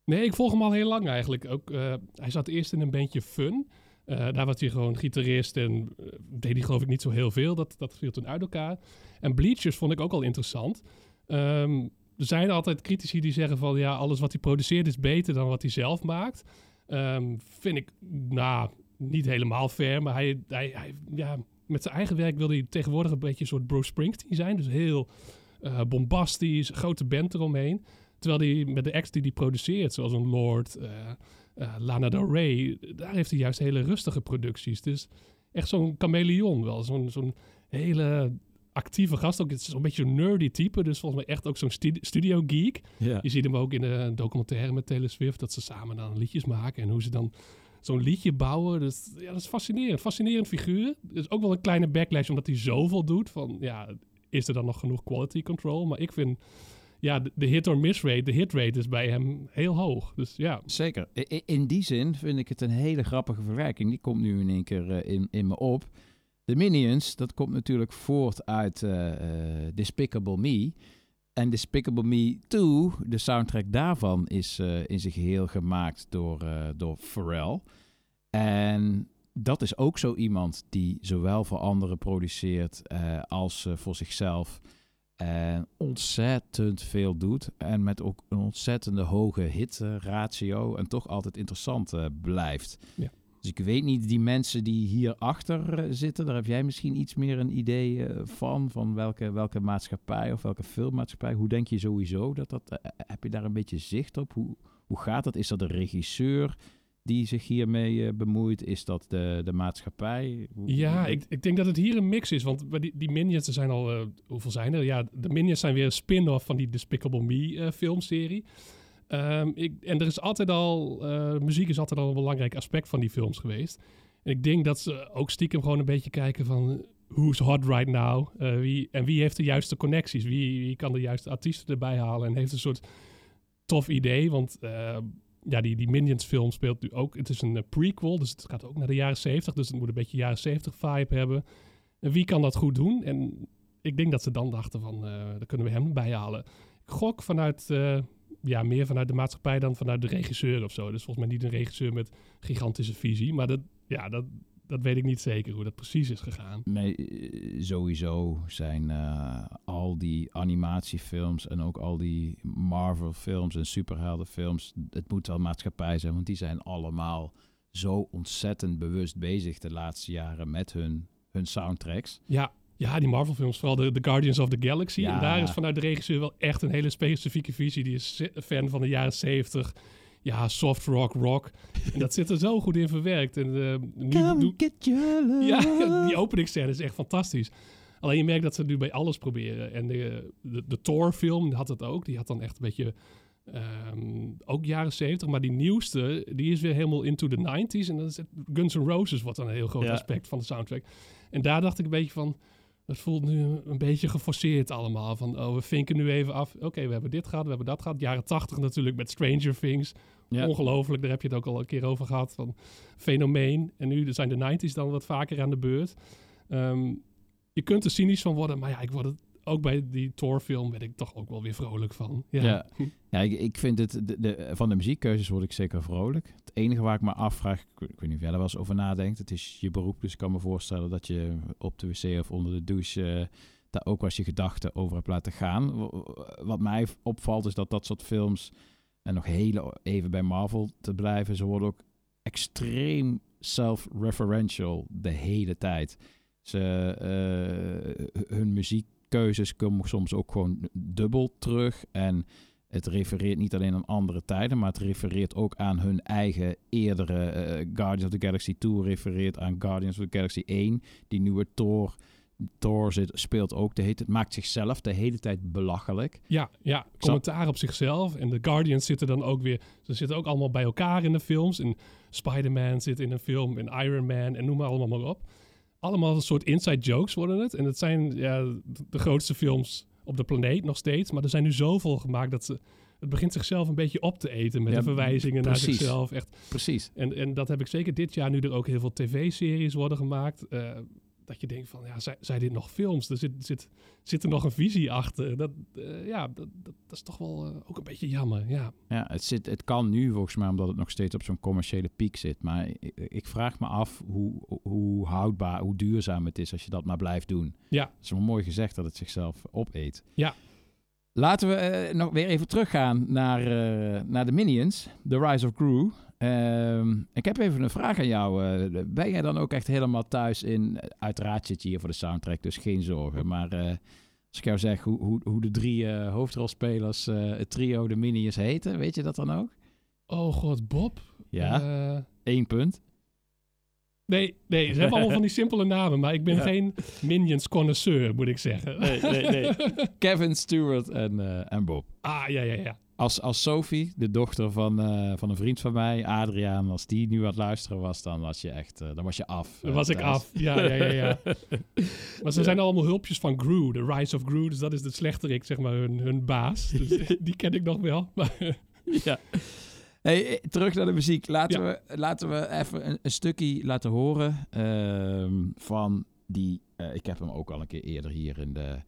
Nee, ik volg hem al heel lang eigenlijk. Ook, hij zat eerst in een bandje Fun. Eh, daar was hij gewoon gitarist en eh, deed hij geloof ik niet zo heel veel. Dat, dat viel toen uit elkaar. En Bleachers vond ik ook al interessant. Ehm, er zijn altijd critici die zeggen van... ja, alles wat hij produceert is beter dan wat hij zelf maakt. Ehm, vind ik, nou, niet helemaal fair. Maar hij, hij, ja, met zijn eigen werk wilde hij tegenwoordig een beetje een soort Bruce Springsteen zijn. Dus heel eh, bombastisch, grote band eromheen. Terwijl hij met de acts die hij produceert, zoals een Lord, eh, Lana Del Rey, daar heeft hij juist hele rustige producties. Dus echt zo'n chameleon wel. Zo'n zo'n hele actieve gast. Ook het is zo'n beetje een nerdy type. Dus volgens mij echt ook zo'n stu- studio geek. Je ziet hem ook in de documentaire met Taylor Swift. Dat ze samen dan liedjes maken. En hoe ze dan zo'n liedje bouwen. Dus ja, dat is fascinerend. Fascinerend figuur. Er is ook wel een kleine backlash omdat hij zoveel doet. Van ja, is er dan nog genoeg quality control? Maar ik vind ja, de, hit or miss rate, de hit rate is bij hem heel hoog. Dus ja. Zeker. In die zin vind ik het een hele grappige verwerking. Die komt nu in één keer eh, in, in me op. De Minions, dat komt natuurlijk voort uit eh, eh, Despicable Me. En Despicable Me 2, de soundtrack daarvan, is in zijn geheel gemaakt door, eh, door Pharrell. En dat is ook zo iemand die zowel voor anderen produceert als voor zichzelf. En ontzettend veel doet. En met ook een ontzettende hoge hit-ratio. en toch altijd interessant eh, blijft. Ja. Dus ik weet niet, die mensen die hierachter eh, zitten, daar heb jij misschien iets meer een idee eh, van. Van welke, welke maatschappij of welke filmmaatschappij. Hoe denk je sowieso dat dat. heb je daar een beetje zicht op? Hoe, hoe gaat dat? Is dat de regisseur die zich hiermee eh, bemoeit? Is dat de, de maatschappij? Ja, ik, ik denk dat het hier een mix is. Want die, die Minions, er zijn al... eh, hoeveel zijn er? Ja, de Minions zijn weer een spin-off van die Despicable Me eh, filmserie. Ehm, ik, en er is altijd al... muziek is altijd al een belangrijk aspect van die films geweest. En ik denk dat ze ook stiekem gewoon een beetje kijken van... Who's hot right now? Wie, en wie heeft de juiste connecties? Wie, wie kan de juiste artiesten erbij halen? En heeft een soort tof idee. Want eh, ja, die, die Minions film speelt nu ook... Het is een eh, prequel, dus het gaat ook naar de jaren 70. Dus het moet een beetje jaren 70 vibe hebben. En wie kan dat goed doen? En ik denk dat ze dan dachten van, eh dan kunnen we hem erbij halen. Ik gok vanuit, eh, ja, meer vanuit de maatschappij dan vanuit de regisseur of zo. Dus volgens mij niet een regisseur met gigantische visie. Maar dat, ja, dat, dat weet ik niet zeker hoe dat precies is gegaan. Nee, eh, sowieso zijn eh, al die animatiefilms en ook al die Marvel-films en superheldenfilms, het moet wel maatschappij zijn, want die zijn allemaal zo ontzettend bewust bezig de laatste jaren met hun, hun soundtracks. Ja, ja die Marvel films, vooral de, de Guardians of the Galaxy. Ja. En daar is vanuit de regisseur wel echt een hele specifieke visie. Die is fan van de jaren 70. Ja, soft rock, rock. En dat zit er zo goed in verwerkt. En eh, nu doe- get your love. Ja, die openingsscène is echt fantastisch. Alleen je merkt dat ze het nu bij alles proberen. En de, de, de Thor-film had het ook. Die had dan echt een beetje... ehm, ook jaren 70, maar die nieuwste, die is weer helemaal into the 90s. En dan is het Guns N' Roses wordt dan een heel groot Ja. aspect van de soundtrack. En daar dacht ik een beetje van, het voelt nu een beetje geforceerd allemaal. Van, oh, we vinken nu even af. Oké, we hebben dit gehad, we hebben dat gehad. Jaren 80 natuurlijk met Stranger Things. Ja. Ongelooflijk, daar heb je het ook al een keer over gehad. Van fenomeen. En nu zijn de 90s dan wat vaker aan de beurt. Ehm, je kunt er cynisch van worden, maar ja, ik word het ook bij die Thor-film ben ik toch ook wel weer vrolijk van. Ja, Ja, ja ik, ik vind het, de, de, van de muziekkeuzes word ik zeker vrolijk. Het enige waar ik me afvraag, ik, weet- ik weet niet of jij daar wel eens over nadenkt, het is je beroep, dus ik kan me voorstellen dat je op de wc of onder de douche eh, daar ook wel eens je gedachten over hebt laten gaan. Wat mij opvalt is dat dat soort films, en nog heel even bij Marvel te blijven, ze worden ook extreem self-referential de hele tijd. Ze, eh, hun muziekkeuzes komen soms ook gewoon dubbel terug. En het refereert niet alleen aan andere tijden, maar het refereert ook aan hun eigen eerdere eh, Guardians of the Galaxy 2 refereert aan Guardians of the Galaxy 1. Die nieuwe Thor, Thor zit, speelt ook de hele tijd, maakt zichzelf de hele tijd belachelijk. Ja, ja, commentaar op zichzelf. En de Guardians zitten dan ook weer... Ze zitten ook allemaal bij elkaar in de films. En Spider-Man zit in een film. En Iron Man. En noem maar allemaal maar op. Allemaal een soort inside jokes worden het. En het zijn ja, de- grootste films op de planeet nog steeds. Maar er zijn nu zoveel gemaakt dat ze... Het begint zichzelf een beetje op te eten met Ja, de verwijzingen precies. naar zichzelf. Echt. Precies. En, en dat heb ik zeker dit jaar, nu er ook heel veel tv-series worden gemaakt. eh, dat je denkt van, ja, zijn, zijn dit nog films? Er zit, zit, zit er nog een visie achter? Dat, eh, ja, dat, dat, dat is toch wel eh, ook een beetje jammer, ja. Ja, het, zit, het kan nu volgens mij omdat het nog steeds op zo'n commerciële piek zit. Maar ik, ik vraag me af hoe, hoe houdbaar, hoe duurzaam het is als je dat maar blijft doen. Ja. Het is wel mooi gezegd dat het zichzelf opeet. Ja. Laten we eh, nog weer even teruggaan naar, naar de Minions, The Rise of Gru. Ehm, ik heb even een vraag aan jou. eh, ben jij dan ook echt helemaal thuis in... Uiteraard zit je hier voor de soundtrack, dus geen zorgen. Maar eh, als ik jou zeg hoe, hoe, hoe de drie eh, hoofdrolspelers, het trio, de Minions heten, weet je dat dan ook? Oh god, Bob? Ja, één punt. nee, nee, ze hebben allemaal van die simpele namen, maar ik ben Ja. geen Minions connoisseur, moet ik zeggen. Nee, nee, nee. Kevin Stewart en, en Bob. Ah, ja, ja, ja. Als, als Sophie, de dochter van, eh, van een vriend van mij, Adriaan, als die nu aan het luisteren was, dan was je echt, eh, dan was je af. Dan eh, was ik af. Ja, ja, ja, ja. Maar ze zijn allemaal hulpjes van Gru, de Rise of Gru. Dus dat is de slechterik, zeg maar, hun, hun baas. Dus die ken ik nog wel. Maar ja. Hey, terug naar de muziek. Laten, we, laten we even een, een stukje laten horen ehm, van die... ik heb hem ook al een keer eerder hier in de,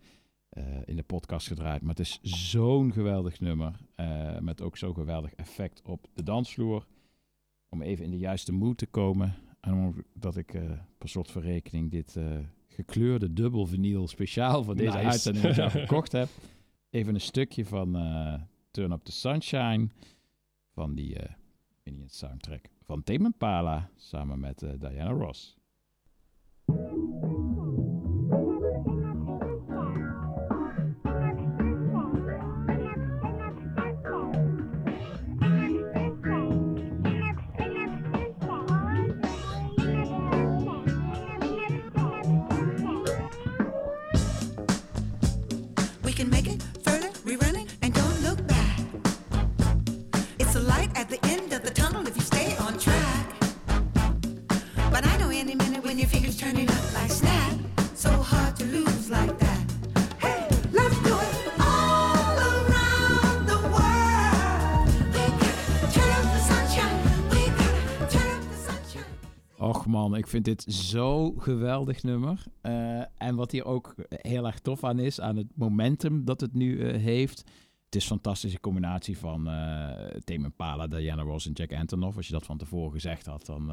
in de podcast gedraaid. Maar het is zo'n geweldig nummer. eh, met ook zo'n geweldig effect op de dansvloer. Om even in de juiste mood te komen. En omdat ik eh per slot van rekening dit eh, gekleurde dubbel vinyl speciaal voor deze Nice. uitzending gekocht heb. Even een stukje van eh, Turn Up the Sunshine van die eh Minions soundtrack van Tame Impala samen met eh, Diana Ross. Och man, ik vind dit zo geweldig nummer. Eh, en wat hier ook heel erg tof aan is, aan het momentum dat het nu eh, heeft. Het is een fantastische combinatie van eh Tame Impala, Diana Ross en Jack Antonoff. Als je dat van tevoren gezegd had, dan...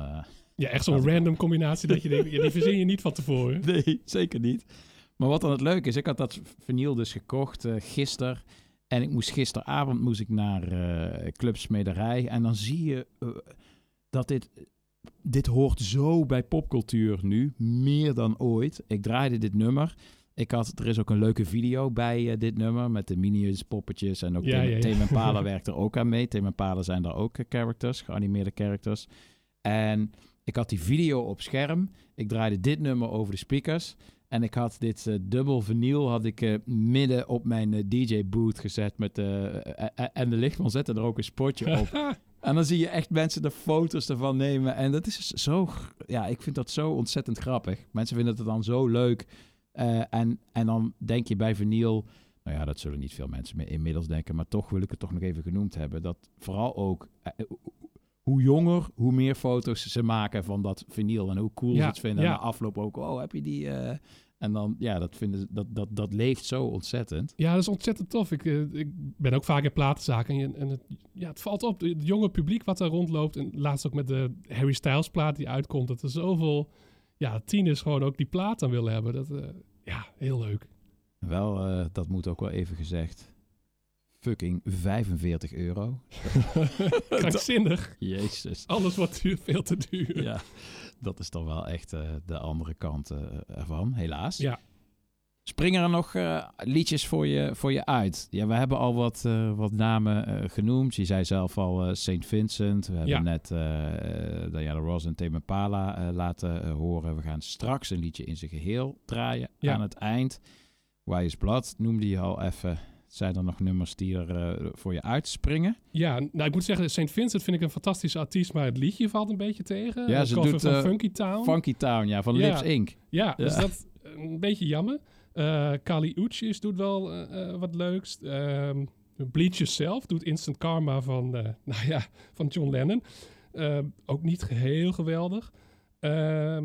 Ja, echt zo'n random combinatie dat je denkt, ja, die verzin je niet van tevoren. Nee, zeker niet. Maar wat dan het leuke is, ik had dat vinyl dus gekocht eh gisteren. En ik moest gisteravond moest ik naar eh Club Smederij. En dan zie je eh, dat dit... Dit hoort zo bij popcultuur nu, meer dan ooit. Ik draaide dit nummer. Ik had, er is ook een leuke video bij dit nummer met de Minions, poppetjes en ook Ja, ja, Impala werkt er ook aan mee. Tame Impala zijn daar ook characters, geanimeerde characters. En ik had die video op scherm. Ik draaide dit nummer over de speakers. En ik had dit eh, dubbel vinyl had ik, eh, midden op mijn eh, DJ-booth gezet. Met, en de lichtman zette er ook een spotje op. en dan zie je echt mensen de foto's ervan nemen. En dat is dus zo... Ja, ik vind dat zo ontzettend grappig. Mensen vinden het dan zo leuk. En, en dan denk je bij vinyl... Nou ja, dat zullen niet veel mensen meer inmiddels denken. Maar toch wil ik het toch nog even genoemd hebben. Dat vooral ook... hoe jonger, hoe meer foto's ze maken van dat vinyl. En hoe cool ze het vinden. ja. En de afloop ook, oh, heb je die... eh, en dan, ja, dat, vinden, ze- dat, dat, dat leeft zo ontzettend. Ja, dat is ontzettend tof. Ik, eh, ik ben ook vaak in platenzaken. En, en het, ja, het valt op, het jonge publiek wat daar rondloopt. En laatst ook met de Harry Styles plaat die uitkomt. Dat er zoveel ja, tieners gewoon ook die plaat dan willen hebben. Dat, eh, ja, heel leuk. Wel, dat moet ook wel even gezegd. Fucking 45 euro. Krankzinnig. Jezus. Alles wordt duur, veel te duur. Ja, dat is dan wel echt eh, de andere kant eh, ervan, helaas. Ja. Springen er nog eh, liedjes voor je, voor je uit? Ja, we hebben al wat, wat namen genoemd. Je zei zelf al St. Vincent. We hebben Ja. net Diana Ross en Tame Impala eh, laten horen. We gaan straks een liedje in zijn geheel draaien Ja. aan het eind. Why is Blood noemde je al even. Zijn er nog nummers die er eh, voor je uitspringen? Ja, nou ik moet zeggen, St. Vincent vind ik een fantastische artiest, maar het liedje valt een beetje tegen. Ja, Een ze doet, van eh, Funky Town. Funky Town, ja, van Ja. Lips Inc. Ja, dus dat een beetje jammer. Eh Kali Uchis doet wel eh, eh, wat leuks. Ehm Bleach Yourself doet Instant Karma van, eh, nou ja, van John Lennon. Ook niet geheel geweldig. Ehm,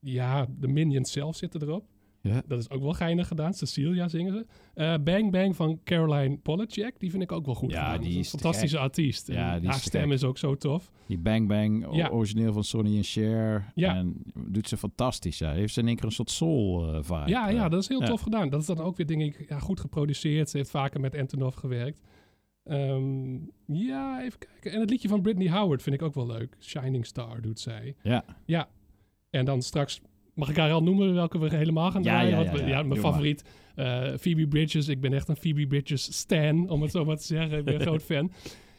ja, de Minions zelf zitten erop. Ja. Dat is ook wel geinig gedaan. Cecilia zingen ze. Eh, Bang Bang van Caroline Polachek. Die vind ik ook wel goed Ja, gedaan. die is een fantastische artiest. Ja, die haar te stem is ook zo tof. Die Bang Bang, Ja. origineel van Sonny en Cher. Ja. En doet ze fantastisch. Ja. Heeft ze in één keer een soort soul eh, vibe. Ja, ja, eh. dat is heel tof gedaan. Dat is dan ook weer, denk ik, ja, goed geproduceerd. Ze heeft vaker met Antonov gewerkt. Ehm, ja, even kijken. En het liedje van Britney Howard vind ik ook wel leuk. Shining Star doet zij. Ja. Ja. En dan straks, mag ik haar al noemen welke we helemaal gaan Ja, draaien? ja, ja, we- ja. ja, mijn favoriet, eh, Phoebe Bridges. Ik ben echt een Phoebe Bridges stan, om het zo maar te zeggen. Ik ben een groot fan.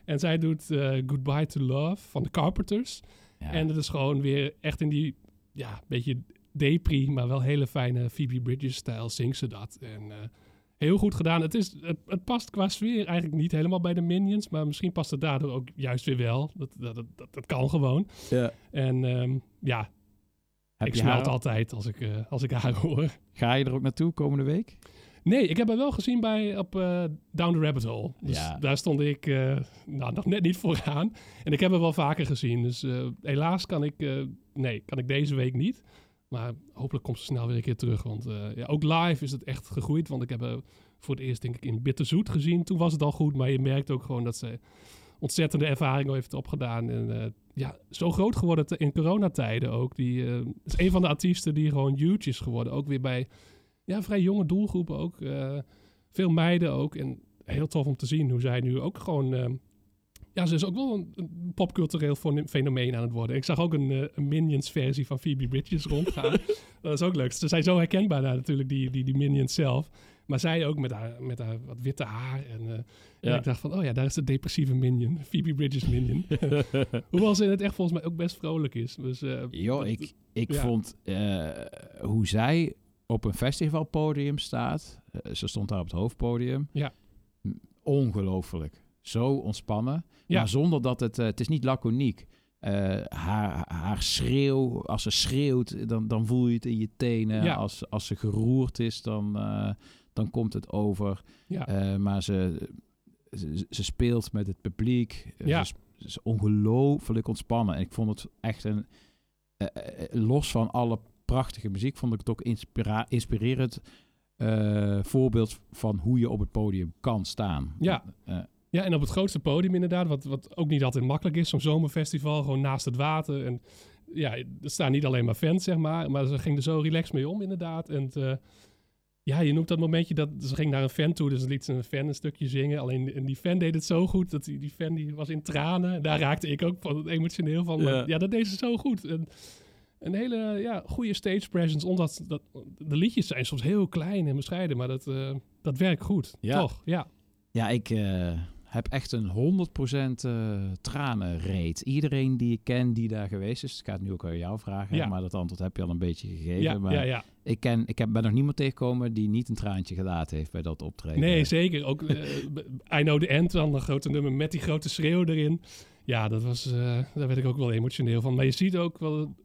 En zij doet eh, Goodbye to Love van de Carpenters. En dat is gewoon weer echt in die, ja, beetje depri, maar wel hele fijne Phoebe Bridges-stijl zingt ze dat. En eh, heel goed gedaan. Het, is, het, het past qua sfeer eigenlijk niet helemaal bij de Minions, maar misschien past het daardoor ook juist weer wel. Dat, dat, dat, dat, dat kan gewoon. Ja. En ehm, ja, Heb ik smelt haar- altijd als ik, eh, als ik haar hoor. Ga je er ook naartoe komende week? Nee, ik heb haar wel gezien bij, op eh, Down the Rabbit Hole. Dus Ja. daar stond ik eh, nou, nog net niet vooraan. En ik heb haar wel vaker gezien. Dus helaas kan ik, nee, kan ik deze week niet. Maar hopelijk komt ze snel weer een keer terug. Want ja, ook live is het echt gegroeid. Want ik heb haar voor het eerst denk ik in Bitterzoet gezien. Toen was het al goed. Maar je merkt ook gewoon dat ze ontzettende ervaring heeft opgedaan. En eh, ja, zo groot geworden te- in coronatijden ook. Die eh, is een van de artiesten die gewoon huge is geworden. Ook weer bij ja, vrij jonge doelgroepen ook. eh, veel meiden ook. En heel tof om te zien hoe zij nu ook gewoon ja, ze is ook wel een, een popcultureel fenomeen aan het worden. Ik zag ook een, een Minions-versie van Phoebe Bridges rondgaan. dat is ook leuk. Ze zijn zo herkenbaar daar natuurlijk, die, die, die Minions zelf. Maar zij ook met haar, met haar wat witte haar. En, eh, Ja. en ik dacht van, oh ja, daar is de depressieve Minion. Phoebe Bridges Minion. Hoewel ze in het echt volgens mij ook best vrolijk is. Dus, eh, Joh, ik, ik ja. vond eh, hoe zij op een festivalpodium staat. ze stond daar op het hoofdpodium. Ja. Ongelooflijk. Zo ontspannen. Ja. Maar zonder dat het... het is niet laconiek. Eh, haar, haar schreeuw, als ze schreeuwt, dan, dan voel je het in je tenen. Ja. Als, als ze geroerd is, dan, eh, dan komt het over. Ja. Eh, maar ze, ze, ze speelt met het publiek. Eh, Ja. Ze, is ongelooflijk ontspannen. En ik vond het echt een... eh, los van alle prachtige muziek, vond ik het ook inspira inspirerend voorbeeld van hoe je op het podium kan staan. Ja. Ja, en op het grootste podium inderdaad, wat, wat ook niet altijd makkelijk is. Zo'n zomerfestival, gewoon naast het water. En ja, er staan niet alleen maar fans, zeg maar. Maar ze ging er zo relaxed mee om, inderdaad. En het, ja, je noemt dat momentje dat ze ging naar een fan toe. Dus liet ze een fan een stukje zingen. Alleen en die fan deed het zo goed, dat die, die fan die was in tranen. En daar raakte ik ook van emotioneel van. Ja, dat deed ze zo goed. En, een hele ja, goede stage presence. Omdat dat, de liedjes zijn soms heel klein en bescheiden. Maar dat, eh, dat werkt goed, Ja. toch? Ja. Ja, ik eh, heb echt een 100% eh tranenreet. Iedereen die ik ken die daar geweest is, ik ga het nu ook aan jou vragen, Ja. maar dat antwoord heb je al een beetje gegeven. Ja, maar ja. Ik, ken, ik heb, ben nog niemand tegengekomen die niet een traantje gelaten heeft bij dat optreden. Nee, zeker. Ook eh, I Know The End, dan een grote nummer met die grote schreeuw erin. Ja, dat was, eh, daar werd ik ook wel emotioneel van. Maar je ziet ook wel...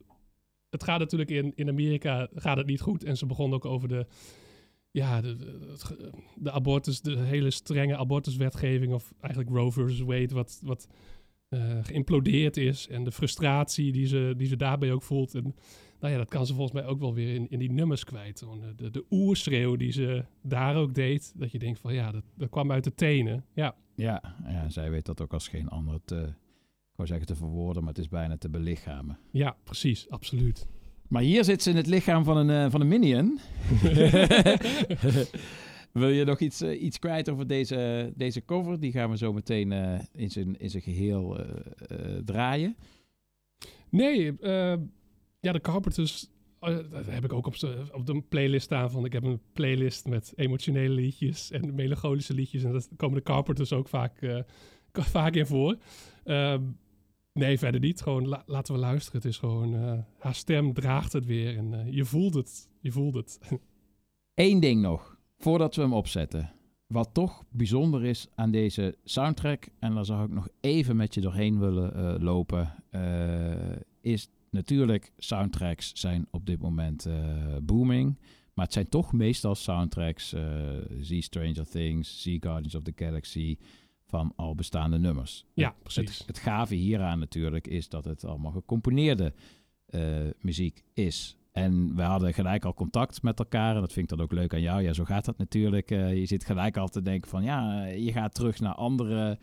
Het gaat natuurlijk in, in Amerika gaat het niet goed. En ze begon ook over de... Ja, de, de, abortus, de hele strenge abortuswetgeving. Of eigenlijk Roe versus Wade, wat, wat eh, geïmplodeerd is. En de frustratie die ze, die ze daarbij ook voelt. En nou ja, dat kan ze volgens mij ook wel weer in, in die nummers kwijt. De, de oerschreeuw die ze daar ook deed. Dat je denkt van ja, dat, dat kwam uit de tenen. Ja, Ja, ja, zij weet dat ook als geen ander te, ik wou zeggen te verwoorden, maar het is bijna te belichamen. ja precies, absoluut. Maar hier zit ze in het lichaam van een, eh, van een minion. Wil je nog iets, eh, iets kwijt over deze, deze cover? Die gaan we zo meteen eh, in, zijn, in zijn geheel eh, eh, draaien. Nee, ja, de Carpenters, eh, dat heb ik ook op, op de playlist staan. Van, ik heb een playlist met emotionele liedjes en melancholische liedjes. En daar komen de Carpenters ook vaak, vaak in voor. Ehm, nee, verder niet. Gewoon la- laten we luisteren. Het is gewoon, eh, haar stem draagt het weer en eh, je voelt het. Je voelt het. Eén ding nog, voordat we hem opzetten. Wat toch bijzonder is aan deze soundtrack, en daar zou ik nog even met je doorheen willen eh, lopen, is natuurlijk soundtracks zijn op dit moment booming. Maar het zijn toch meestal soundtracks, zie Stranger Things, zie Guardians of the Galaxy, van al bestaande nummers. Ja, Het- precies. Het, het gave hieraan natuurlijk is dat het allemaal gecomponeerde eh, muziek is. En we hadden gelijk al contact met elkaar. En dat vind ik dan ook leuk aan jou. Ja, zo gaat dat natuurlijk. Eh, je zit gelijk al te denken van ja, je gaat terug naar andere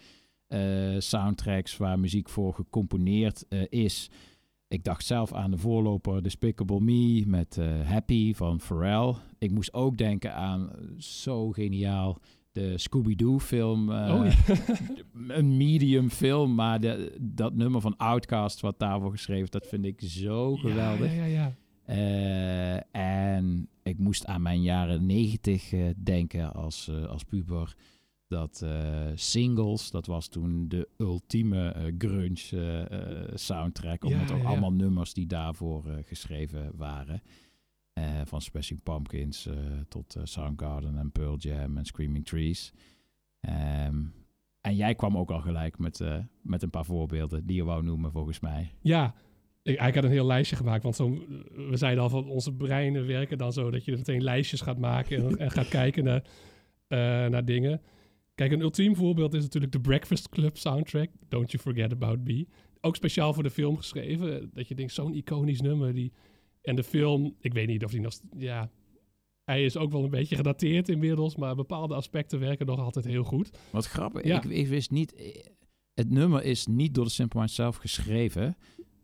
eh, soundtracks waar muziek voor gecomponeerd eh, is. Ik dacht zelf aan de voorloper Despicable Me met eh, Happy van Pharrell. Ik moest ook denken aan eh, zo geniaal de Scooby-Doo film. eh, Oh Een medium film, maar de, dat nummer van Outcast wat daarvoor geschreven dat vind ik zo geweldig. Ja, ja, ja. Eh, en ik moest aan mijn jaren negentig eh, denken als, als puber. Dat singles, dat was toen de ultieme grunge soundtrack. Omdat ook allemaal nummers die daarvoor geschreven waren. Eh, van Smashing Pumpkins eh, tot eh, Soundgarden en Pearl Jam en Screaming Trees. Ehm, en jij kwam ook al gelijk met, met een paar voorbeelden die je wou noemen volgens mij. Ja, ik, ik had een heel lijstje gemaakt. Want zo, we zeiden al van onze breinen werken dan zo dat je meteen lijstjes gaat maken en, en gaat kijken naar, naar dingen. Kijk, een ultiem voorbeeld is natuurlijk de Breakfast Club soundtrack. Don't You Forget About Me. Ook speciaal voor de film geschreven. Dat je denkt, zo'n iconisch nummer. Die... En de film, ik weet niet of die nog... Ja, hij is ook wel een beetje gedateerd inmiddels. Maar bepaalde aspecten werken nog altijd heel goed. Wat grappig. Ja. Ik, ik wist niet... eh, Het nummer is niet door de Simple Minds zelf geschreven.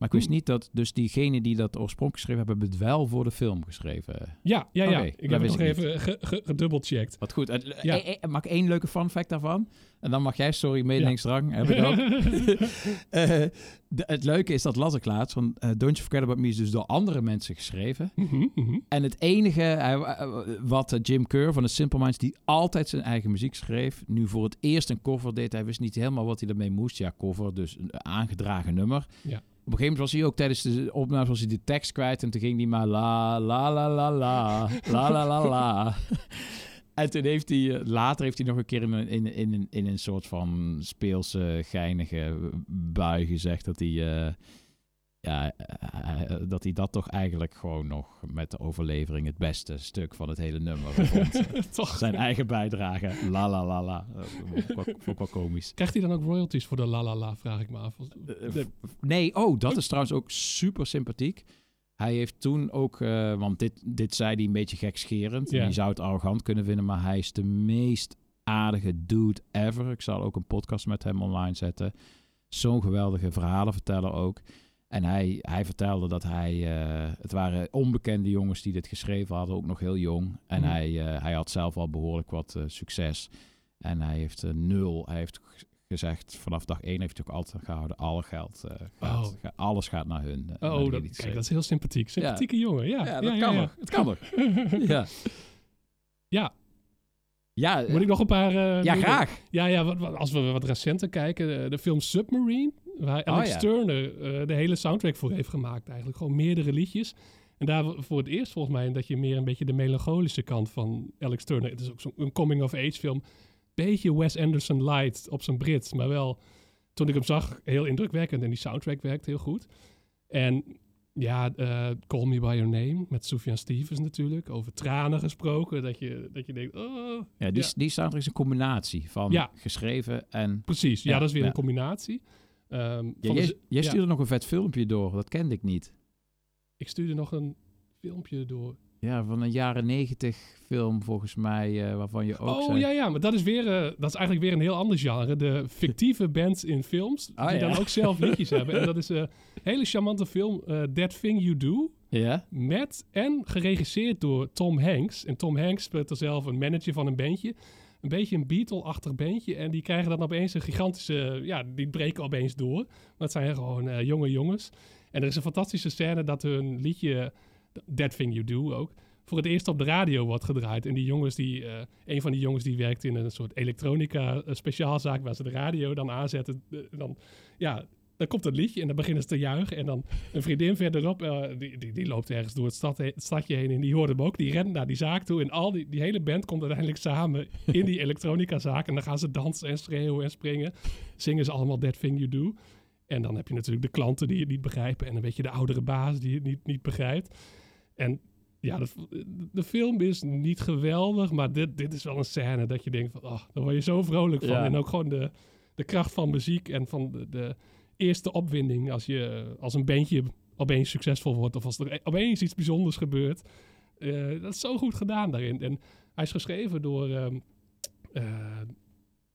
Maar ik wist niet dat dus diegenen die dat oorspronkelijk geschreven hebben, hebben het wel voor de film geschreven. Ja, ja, ja. Ik heb het nog even ge- ge- gedubbelcheckt. Wat goed. Ja. eh, eh, mag ik één leuke fun fact daarvan? En dan mag jij, sorry, meningsdrang, heb ik ook. Eh, de- het leuke is, dat las ik laatst, van Don't You Forget About Me is dus door andere mensen geschreven. Mhm, mhm. En het enige wat Jim Kerr van de Simple Minds, die altijd zijn eigen muziek schreef, nu voor het eerst een cover deed. Hij wist niet helemaal wat hij ermee moest. Ja, cover, dus een aangedragen nummer. Ja. Op een gegeven moment was hij ook tijdens de opname was hij de tekst kwijt en toen ging hij maar la la la la la la la la la. En toen heeft hij, eh, later heeft hij nog een keer in een, in, in, in een soort van speelse, geinige bui gezegd dat hij, eh, ja, eh, eh, dat hij dat toch eigenlijk gewoon nog met de overlevering het beste stuk van het hele nummer vond. Toch? Zijn eigen bijdrage, la la la la. Vond ik wel- komisch. Krijgt hij dan ook royalties voor de la la la, vraag ik me af. Eh, Nee, oh, dat is trouwens ook super sympathiek. Hij heeft toen ook, eh, want dit, dit zei hij een beetje gekscherend. Ja. Je zou het arrogant kunnen vinden, maar hij is de meest aardige dude ever. Ik zal ook een podcast met hem online zetten. Zo'n geweldige verhalenverteller ook. En hij, hij vertelde dat hij, eh, het waren onbekende jongens die dit geschreven hadden, ook nog heel jong. En Mhm. hij, eh, hij had zelf al behoorlijk wat eh, succes. En hij heeft nul, hij heeft gezegd, vanaf dag één heeft hij ook altijd gehouden, alle geld, gaat, Oh. alles gaat naar hun. naar Oh, dat, kijk, dat is heel sympathiek. Sympathieke jongen, ja. Ja, dat kan er. Het kan er. ja. Ja. Ja, Moet ik nog een paar... eh, Ja, graag. Ja, ja wat, wat- als we wat recenter kijken. De, de film Submarine, waar Alex Oh, ja. Turner eh, de hele soundtrack voor heeft gemaakt eigenlijk. Gewoon meerdere liedjes. En daar voor het eerst volgens mij dat je meer een beetje de melancholische kant van Alex Turner... Het is ook zo'n coming-of-age film. Beetje Wes Anderson light op zijn Brits. Maar wel, toen ik hem zag, heel indrukwekkend. En die soundtrack werkt heel goed. En ja, eh, Call Me By Your Name met Sufjan Stevens natuurlijk. Over tranen gesproken. Dat je, dat je denkt, oh... Ja, die, ja. die soundtrack is een combinatie van Ja. geschreven en... Precies, ja, dat is weer een combinatie. Ja, van jij, stuurde nog een vet filmpje door, dat kende ik niet. Ik stuurde nog een filmpje door. Ja, van een jaren negentig film volgens mij, eh, waarvan je ook oh zei... ja, ja, maar dat is, weer, eh, dat is eigenlijk weer een heel ander genre. De fictieve bands in films, Ah, die ja. dan ook zelf liedjes hebben. En dat is een hele charmante film, eh, That Thing You Do. Ja? Met en geregisseerd door Tom Hanks. En Tom Hanks speelt er zelf een manager van een bandje. Een beetje een Beatle-achtig bandje. En die krijgen dan opeens een gigantische... Ja, die breken opeens door. Maar het zijn gewoon eh, jonge jongens. En er is een fantastische scène dat hun liedje... That Thing You Do ook... voor het eerst op de radio wordt gedraaid. En die jongens die... eh, een van die jongens die werkt in een soort elektronica eh, speciaalzaak... waar ze de radio dan aanzetten. Eh, dan, ja, dan komt het liedje en dan beginnen ze te juichen. En dan een vriendin verderop, die, die, die loopt ergens door het, stad, stadje heen en die hoort hem ook. Die rent naar die zaak toe en al die, die hele band komt uiteindelijk samen in die elektronica zaak. En dan gaan ze dansen en schreeuwen en springen. Zingen ze allemaal That Thing You Do. En dan heb je natuurlijk de klanten die het niet begrijpen. En een beetje de oudere baas die het niet, niet begrijpt. En ja, dat, de film is niet geweldig, maar dit, dit is wel een scène dat je denkt van, oh, daar word je zo vrolijk van. Ja. En ook gewoon de, de kracht van muziek en van de, de eerste opwinding als, je, als een bandje opeens succesvol wordt of als er opeens iets bijzonders gebeurt. Eh, dat is zo goed gedaan daarin. En hij is geschreven door ehm, eh,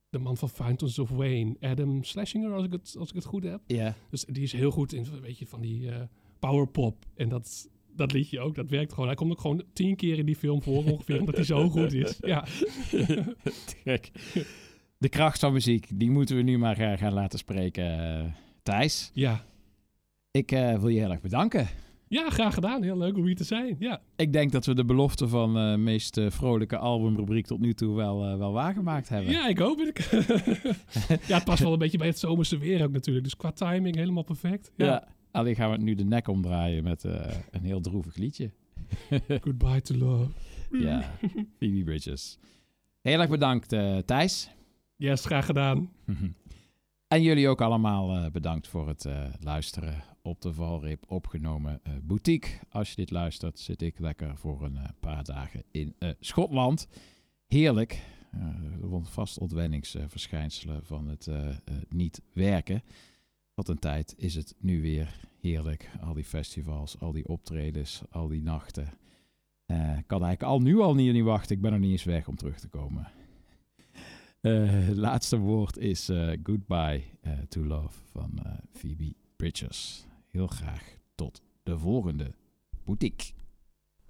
de man van Fountains of Wayne, Adam Schlesinger, als ik het, als ik het goed heb. Ja. Dus die is heel goed in, weet je, van die eh, powerpop. En dat, dat liedje ook, dat werkt gewoon. Hij komt ook gewoon tien keer in die film voor ongeveer, omdat hij zo goed is. Ja. Gek. De kracht van muziek, die moeten we nu maar eh, gaan laten spreken. eh, Thijs, Ja. ik eh, wil je heel erg bedanken. ja, graag gedaan. Heel leuk om hier te zijn. Ja. Ik denk dat we de belofte van de meest vrolijke albumrubriek tot nu toe wel, wel waargemaakt hebben. Ja, ik hoop het. ja, het past wel een beetje bij het zomerse weer ook natuurlijk. Dus qua timing helemaal perfect. Ja. Ja. Alleen gaan we het nu de nek omdraaien met eh, een heel droevig liedje. Goodbye to love. ja, Phoebe Bridges. Heel erg bedankt, eh, Thijs. Yes, graag gedaan. En jullie ook allemaal eh, bedankt voor het luisteren op de valreep opgenomen boutique. Als je dit luistert, zit ik lekker voor een paar dagen in Schotland. Heerlijk. Vast ontwenningsverschijnselen van het niet werken. Wat een tijd is het nu weer heerlijk. Al die festivals, al die optredens, al die nachten. Eh, Ik kan eigenlijk al nu al niet, niet wachten. Ik ben er niet eens weg om terug te komen. Eh, het laatste woord is eh, Goodbye eh, to Love van eh, Phoebe Bridges. Heel graag tot de volgende boutique.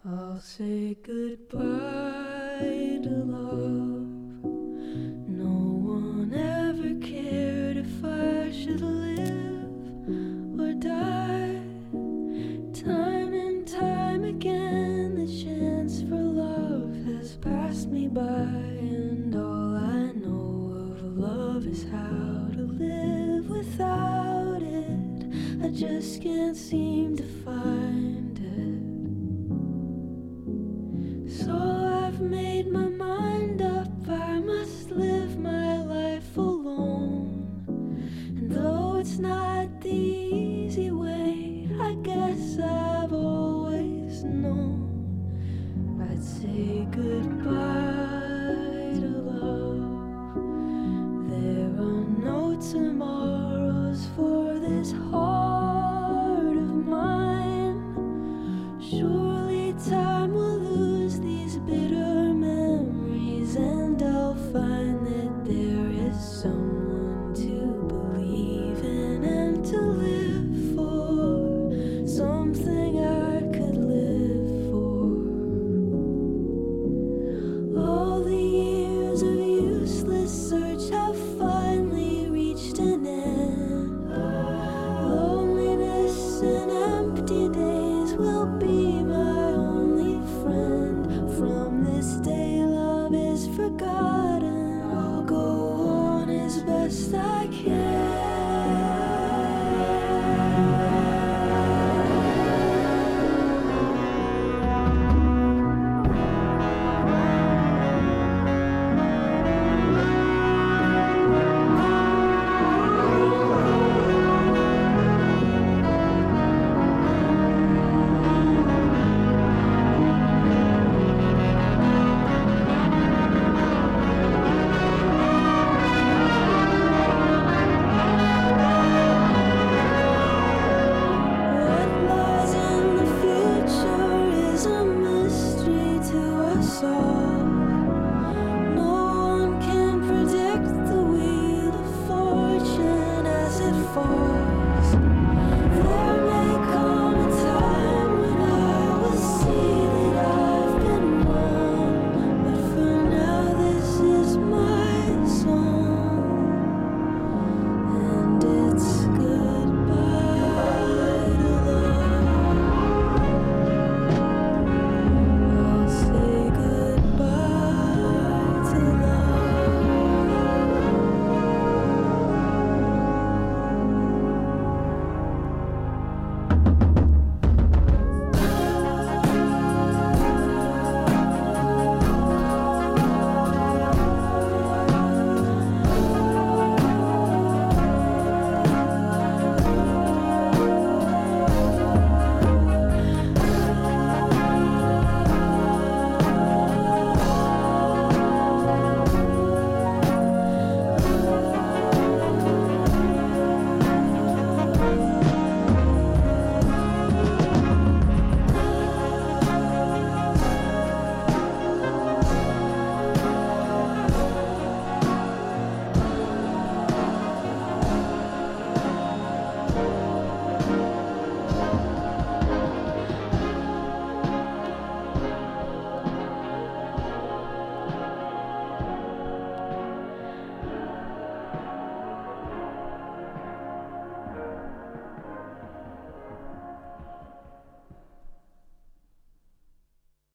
I'll say goodbye to love. No one ever cared if I should live by, and all I know of love is how to live without it. I just can't seem to find it. So I've made my mind up, I must live my life alone. And though it's not the easy way, I guess I've always known. I'd say goodbye.